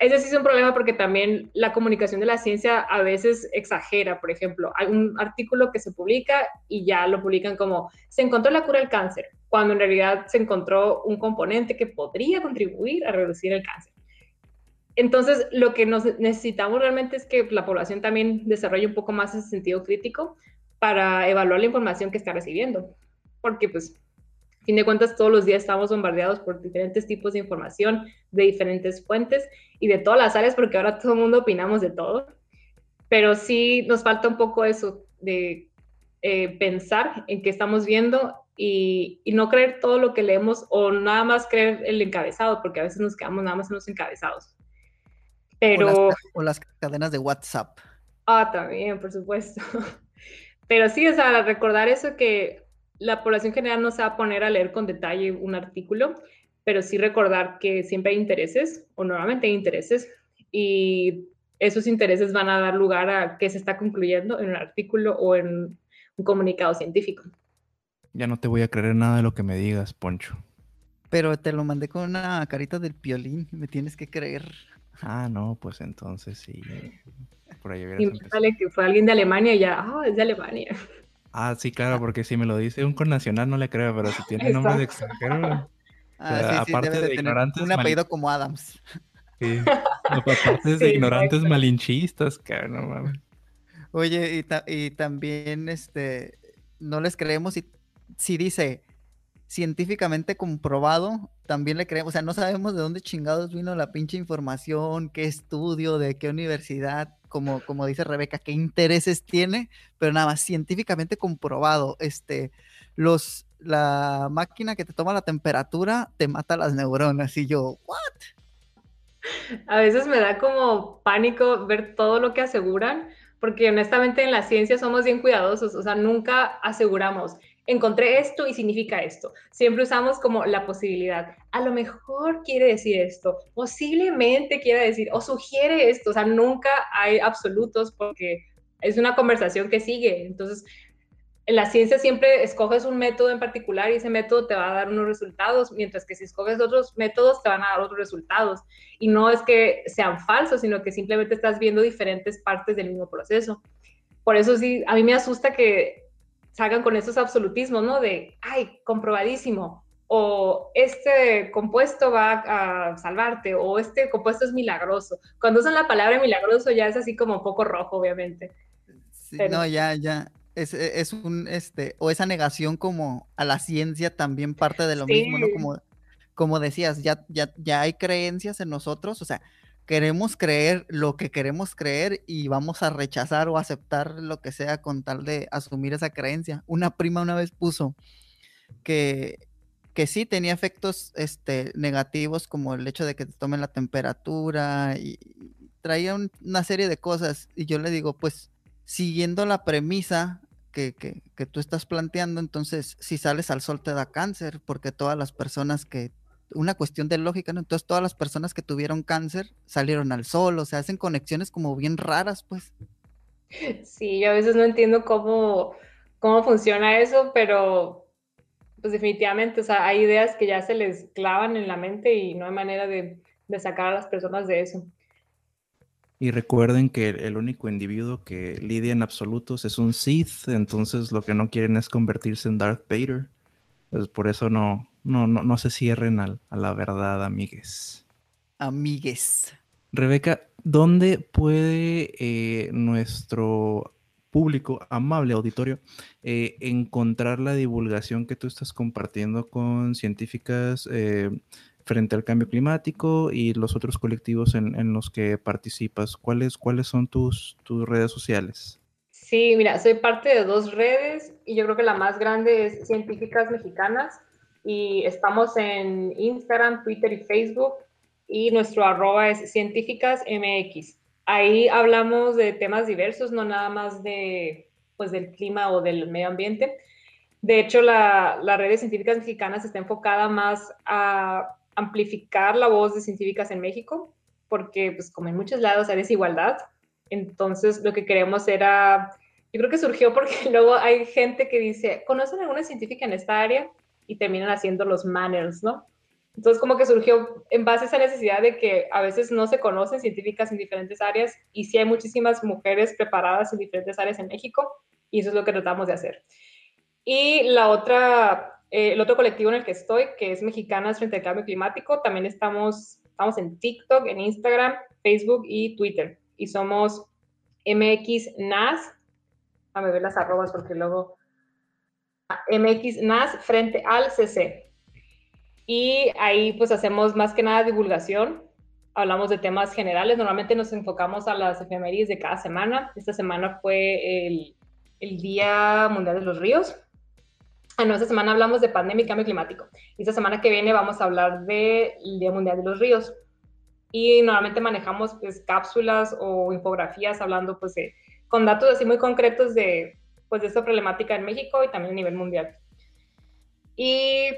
ese sí es un problema porque también la comunicación de la ciencia a veces exagera. Por ejemplo, hay un artículo que se publica y ya lo publican como se encontró la cura del cáncer, cuando en realidad se encontró un componente que podría contribuir a reducir el cáncer. Entonces, lo que nos necesitamos realmente es que la población también desarrolle un poco más ese sentido crítico para evaluar la información que está recibiendo. Porque, pues, fin de cuentas, todos los días estamos bombardeados por diferentes tipos de información de diferentes fuentes y de todas las áreas, porque ahora todo el mundo opinamos de todo. Pero sí nos falta un poco eso de eh, pensar en qué estamos viendo y, no creer todo lo que leemos o nada más creer el encabezado, porque a veces nos quedamos nada más en los encabezados. Pero... O las, cadenas de WhatsApp. Ah, también, por supuesto. Pero sí, o sea, recordar eso que la población general no se va a poner a leer con detalle un artículo, pero sí recordar que siempre hay intereses, o normalmente hay intereses, y esos intereses van a dar lugar a qué se está concluyendo en un artículo o en un comunicado científico. Ya no te voy a creer nada de lo que me digas, Poncho. Pero te lo mandé con una carita del piolín, me tienes que creer. Ah, no, pues entonces sí. Por ahí y sale que fue alguien de Alemania y ya, ah, es de Alemania. Ah, sí, claro, porque si me lo dice un connacional no le creo, pero si tiene nombre de extranjero. Ah, aparte de, ignorantes. Un apellido como Adams. Sí. aparte de ignorantes malinchistas, cara, no mames. Oye, y, también este no les creemos si, si dice científicamente comprobado, también le creemos, o sea, no sabemos de dónde chingados vino la pinche información, qué estudio, de qué universidad, como, como dice Rebeca, qué intereses tiene, pero nada más científicamente comprobado. Este, los, la máquina que te toma la temperatura te mata las neuronas. Y yo, ¿what? A veces me da como pánico ver todo lo que aseguran, porque honestamente en la ciencia somos bien cuidadosos, o sea, nunca aseguramos encontré esto y significa esto. Siempre usamos como la posibilidad. A lo mejor quiere decir esto, posiblemente quiere decir, o sugiere esto. O sea, nunca hay absolutos porque es una conversación que sigue. Entonces, en la ciencia siempre escoges un método en particular y ese método te va a dar unos resultados, mientras que si escoges otros métodos te van a dar otros resultados. Y no es que sean falsos, sino que simplemente estás viendo diferentes partes del mismo proceso. Por eso sí, a mí me asusta que salgan con esos absolutismos, ¿no? De, ay, comprobadísimo, o este compuesto va a salvarte, o este compuesto es milagroso. Cuando usan la palabra milagroso ya es así como un poco rojo, obviamente. Sí, no, ya, ya. Es, es, un, este, o esa negación como a la ciencia también parte de lo mismo, ¿no? Como, como decías, ya, ya, ya hay creencias en nosotros, o sea, queremos creer lo que queremos creer y vamos a rechazar o aceptar lo que sea con tal de asumir esa creencia. Una prima una vez puso que, que sí tenía efectos este, negativos como el hecho de que te tomen la temperatura y, traía una serie de cosas y yo le digo, pues siguiendo la premisa que, que, que, tú estás planteando, entonces si sales al sol te da cáncer, porque todas las personas que una cuestión de lógica, ¿no? Entonces todas las personas que tuvieron cáncer salieron al sol, o sea, hacen conexiones como bien raras, pues. Sí, yo a veces no entiendo cómo, cómo funciona eso, pero pues definitivamente, o sea, hay ideas que ya se les clavan en la mente y no hay manera de, de sacar a las personas de eso. Y recuerden que el único individuo que lidia en absolutos es un Sith, entonces lo que no quieren es convertirse en Darth Vader. Pues por eso no, no, no, no se cierren a, a la verdad, amigues. Amigues. Rebeca, ¿dónde puede eh, nuestro público, amable auditorio, eh, encontrar la divulgación que tú estás compartiendo con científicas eh, frente al cambio climático y los otros colectivos en, los que participas? ¿Cuáles, cuáles son tus, tus redes sociales? Sí, mira, soy parte de dos redes y yo creo que la más grande es Científicas Mexicanas y estamos en Instagram, Twitter y Facebook y nuestro arroba es Científicas MX. Ahí hablamos de temas diversos, no nada más de, pues, del clima o del medio ambiente. De hecho, la, la red de científicas mexicanas está enfocada más a amplificar la voz de científicas en México, porque pues como en muchos lados hay desigualdad, entonces lo que queremos era, yo creo que surgió porque luego hay gente que dice, ¿conocen alguna científica en esta área? Y terminan haciendo los manners, ¿no? Entonces como que surgió en base a esa necesidad de que a veces no se conocen científicas en diferentes áreas y sí hay muchísimas mujeres preparadas en diferentes áreas en México y eso es lo que tratamos de hacer. Y la otra eh, el otro colectivo en el que estoy, que es Mexicanas frente al Cambio Climático, también estamos, estamos en TikTok, en Instagram, Facebook y Twitter. Y somos MXNAS. A ver las arrobas porque luego... Ah, MXNAS frente al CC. Y ahí pues hacemos más que nada divulgación. Hablamos de temas generales. Normalmente nos enfocamos a las efemérides de cada semana. Esta semana fue el, el Día Mundial de los Ríos Ah, esta semana hablamos de pandemia y cambio climático. Y esta semana que viene vamos a hablar del Día Mundial de los Ríos. Y normalmente manejamos pues, cápsulas o infografías hablando pues, de, con datos así muy concretos de, pues, de esta problemática en México y también a nivel mundial. ¿Y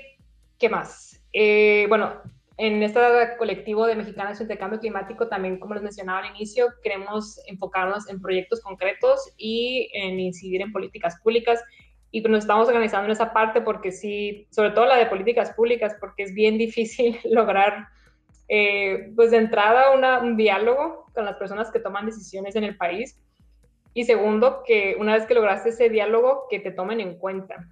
qué más? Eh, bueno, en este colectivo de mexicanas frente cambio climático, también, como les mencionaba al inicio, queremos enfocarnos en proyectos concretos y en incidir en políticas públicas y nos estamos organizando en esa parte porque sí, sobre todo la de políticas públicas, porque es bien difícil lograr, eh, pues de entrada, un diálogo con las personas que toman decisiones en el país. Y segundo, que una vez que lograste ese diálogo, que te tomen en cuenta.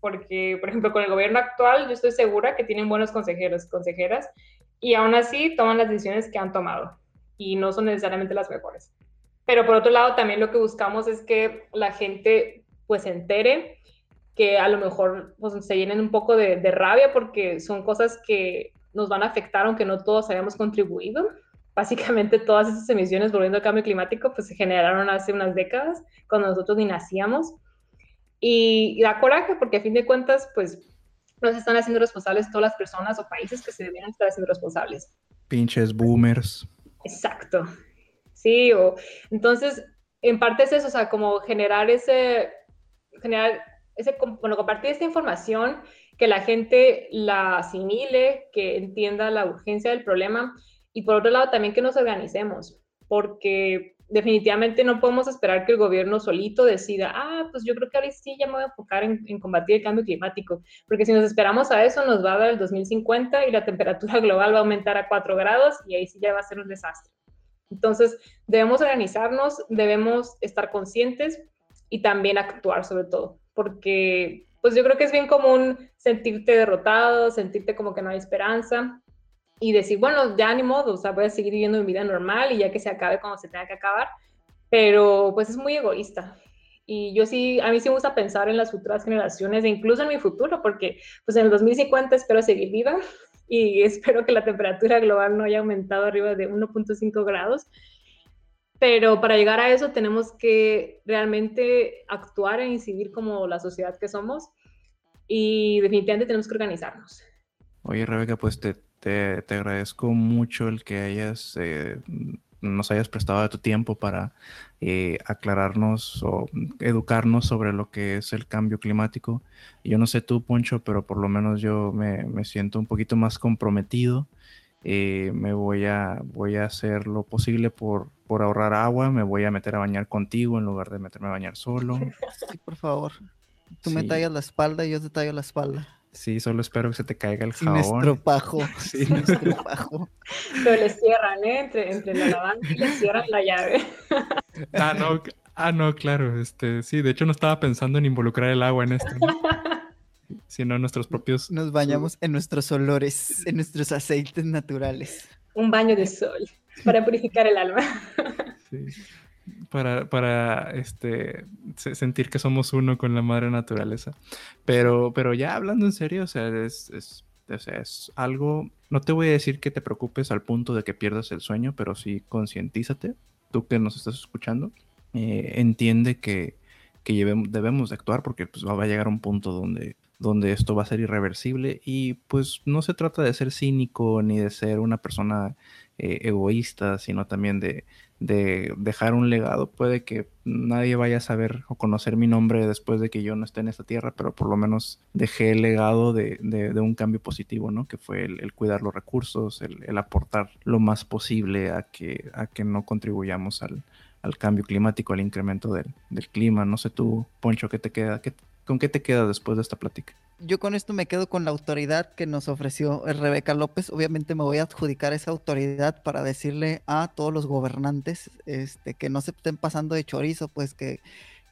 Porque, por ejemplo, con el gobierno actual, yo estoy segura que tienen buenos consejeros, consejeras, y aún así toman las decisiones que han tomado y no son necesariamente las mejores. Pero por otro lado, también lo que buscamos es que la gente pues se entere, que a lo mejor pues, se llenen un poco de, rabia porque son cosas que nos van a afectar aunque no todos hayamos contribuido. Básicamente todas esas emisiones, volviendo al cambio climático, pues se generaron hace unas décadas, cuando nosotros ni nacíamos. Y, da coraje porque a fin de cuentas, pues nos están haciendo responsables todas las personas o países que se debieran estar haciendo responsables. Pinches boomers. Exacto. Sí, o entonces, en parte es eso, o sea, como generar ese generar, ese, bueno, compartir esta información, que la gente la asimile, que entienda la urgencia del problema y por otro lado también que nos organicemos, porque definitivamente no podemos esperar que el gobierno solito decida, ah, pues yo creo que ahora sí ya me voy a enfocar en, en, combatir el cambio climático, porque si nos esperamos a eso nos va a dar el 2050 y la temperatura global va a aumentar a 4 grados y ahí sí ya va a ser un desastre. Entonces, debemos organizarnos, debemos estar conscientes y también actuar sobre todo, porque pues yo creo que es bien común sentirte derrotado, sentirte como que no hay esperanza y decir, bueno, ya ni modo, o sea, voy a seguir viviendo mi vida normal y ya que se acabe cuando se tenga que acabar, pero pues es muy egoísta. Y yo sí, a mí sí me gusta pensar en las futuras generaciones e incluso en mi futuro, porque pues en el 2050 espero seguir viva y espero que la temperatura global no haya aumentado arriba de 1.5 grados pero para llegar a eso tenemos que realmente actuar e incidir como la sociedad que somos y definitivamente tenemos que organizarnos. Oye, Rebeca, pues te, te, te agradezco mucho el que hayas, eh, nos hayas prestado tu tiempo para eh, aclararnos o educarnos sobre lo que es el cambio climático. Yo no sé tú, Poncho, pero por lo menos yo me, me siento un poquito más comprometido. Eh, me voy a, voy a hacer lo posible por, por ahorrar agua, me voy a meter a bañar contigo en lugar de meterme a bañar solo. Sí, por favor. Tú me tallas la espalda y yo te tallo la espalda. Sí, solo espero que se te caiga el Sin jabón. estropajo. Sí. Sin estropajo. Pero le cierran, ¿eh? Entre, entre la lavanda y le cierran la llave. Ah, no, ah, no, claro. Este, sí, de hecho no estaba pensando en involucrar el agua en esto, ¿no? sino en nuestros propios. Nos bañamos en nuestros olores, en nuestros aceites naturales. Un baño de sol para purificar el alma. sí, para, para este, se- sentir que somos uno con la madre naturaleza. Pero, pero ya hablando en serio, o sea, es, es, es algo. No te voy a decir que te preocupes al punto de que pierdas el sueño, pero sí concientízate, tú que nos estás escuchando, eh, entiende que, que llevem- debemos de actuar porque pues, va a llegar un punto donde, donde esto va a ser irreversible y pues no se trata de ser cínico ni de ser una persona eh, egoísta, sino también de, de dejar un legado. Puede que nadie vaya a saber o conocer mi nombre después de que yo no esté en esta tierra, pero por lo menos dejé el legado de, de- de un cambio positivo, ¿no? Que fue el, cuidar los recursos, el, el aportar lo más posible a que, a que no contribuyamos al, al cambio climático, al incremento del, del clima. No sé tú, Poncho, ¿qué te queda? ¿Qué- ¿Con qué te queda después de esta plática? Yo con esto me quedo con la autoridad que nos ofreció eh, Rebeca López. Obviamente me voy a adjudicar esa autoridad para decirle a todos los gobernantes este, que no se estén pasando de chorizo, pues que,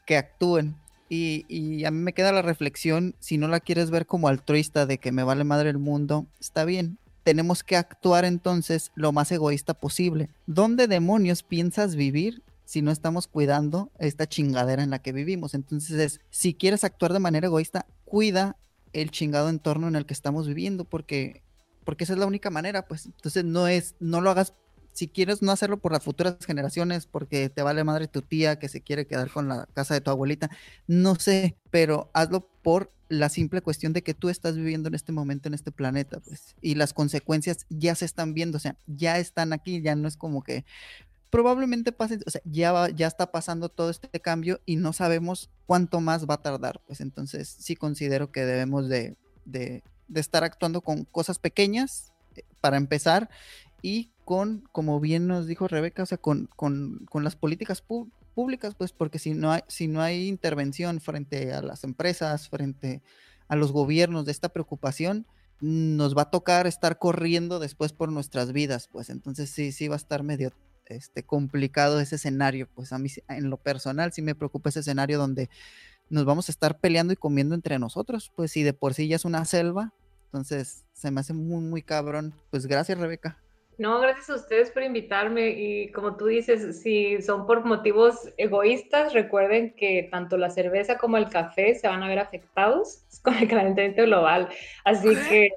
que actúen. Y, y a mí me queda la reflexión, si no la quieres ver como altruista de que me vale madre el mundo, está bien. Tenemos que actuar entonces lo más egoísta posible. ¿Dónde demonios piensas vivir si no estamos cuidando esta chingadera en la que vivimos? Entonces, es, si quieres actuar de manera egoísta, cuida el chingado entorno en el que estamos viviendo, porque, porque esa es la única manera, pues. Entonces, no es, no lo hagas, si quieres no hacerlo por las futuras generaciones, porque te vale madre tu tía que se quiere quedar con la casa de tu abuelita, no sé, pero hazlo por la simple cuestión de que tú estás viviendo en este momento en este planeta, pues, y las consecuencias ya se están viendo, o sea, ya están aquí, ya no es como que probablemente pase, o sea, ya, va- ya está pasando todo este cambio y no sabemos cuánto más va a tardar, pues entonces sí considero que debemos de, de- de estar actuando con cosas pequeñas eh, para empezar y con, como bien nos dijo Rebeca, o sea, con, con- con las políticas públicas, pues porque si no, hay, si no hay intervención frente a las empresas, frente a los gobiernos de esta preocupación, nos va a tocar estar corriendo después por nuestras vidas, pues entonces sí, sí va a estar medio este, complicado ese escenario, pues a mí en lo personal sí me preocupa ese escenario donde nos vamos a estar peleando y comiendo entre nosotros, pues si de por sí ya es una selva, entonces se me hace muy, muy cabrón. Pues gracias, Rebeca. No, gracias a ustedes por invitarme y como tú dices, si son por motivos egoístas, recuerden que tanto la cerveza como el café se van a ver afectados con el calentamiento global. Así que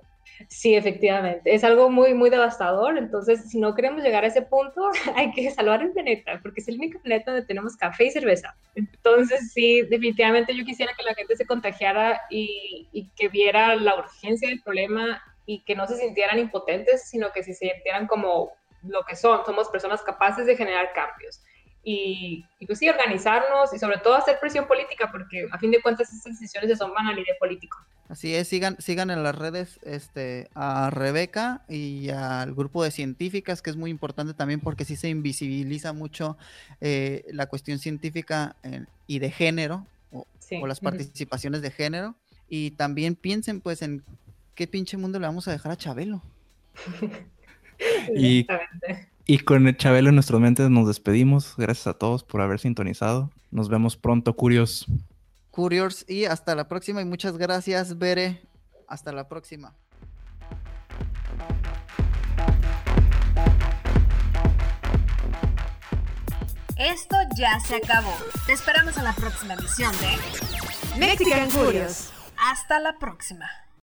sí, efectivamente, es algo muy, muy devastador. Entonces, si no queremos llegar a ese punto, hay que salvar el planeta, porque es el único planeta donde tenemos café y cerveza. Entonces, sí, definitivamente yo quisiera que la gente se contagiara y, y que viera la urgencia del problema y que no se sintieran impotentes, sino que se sintieran como lo que son, somos personas capaces de generar cambios. Y, y pues sí, organizarnos y sobre todo hacer presión política, porque a fin de cuentas estas decisiones se toman a nivel político. Así es, sigan, sigan en las redes este, a Rebeca y al grupo de científicas, que es muy importante también porque sí se invisibiliza mucho eh, la cuestión científica y de género, o, Sí. o las participaciones de género. Y también piensen pues en qué pinche mundo le vamos a dejar a Chabelo. Y- Exactamente. Y con el Chabelo en nuestras mentes nos despedimos. Gracias a todos por haber sintonizado. Nos vemos pronto, Curios. Curios y hasta la próxima y muchas gracias, Bere. Hasta la próxima. Esto ya se acabó. Te esperamos en la próxima emisión de Mexican Curious. Hasta la próxima.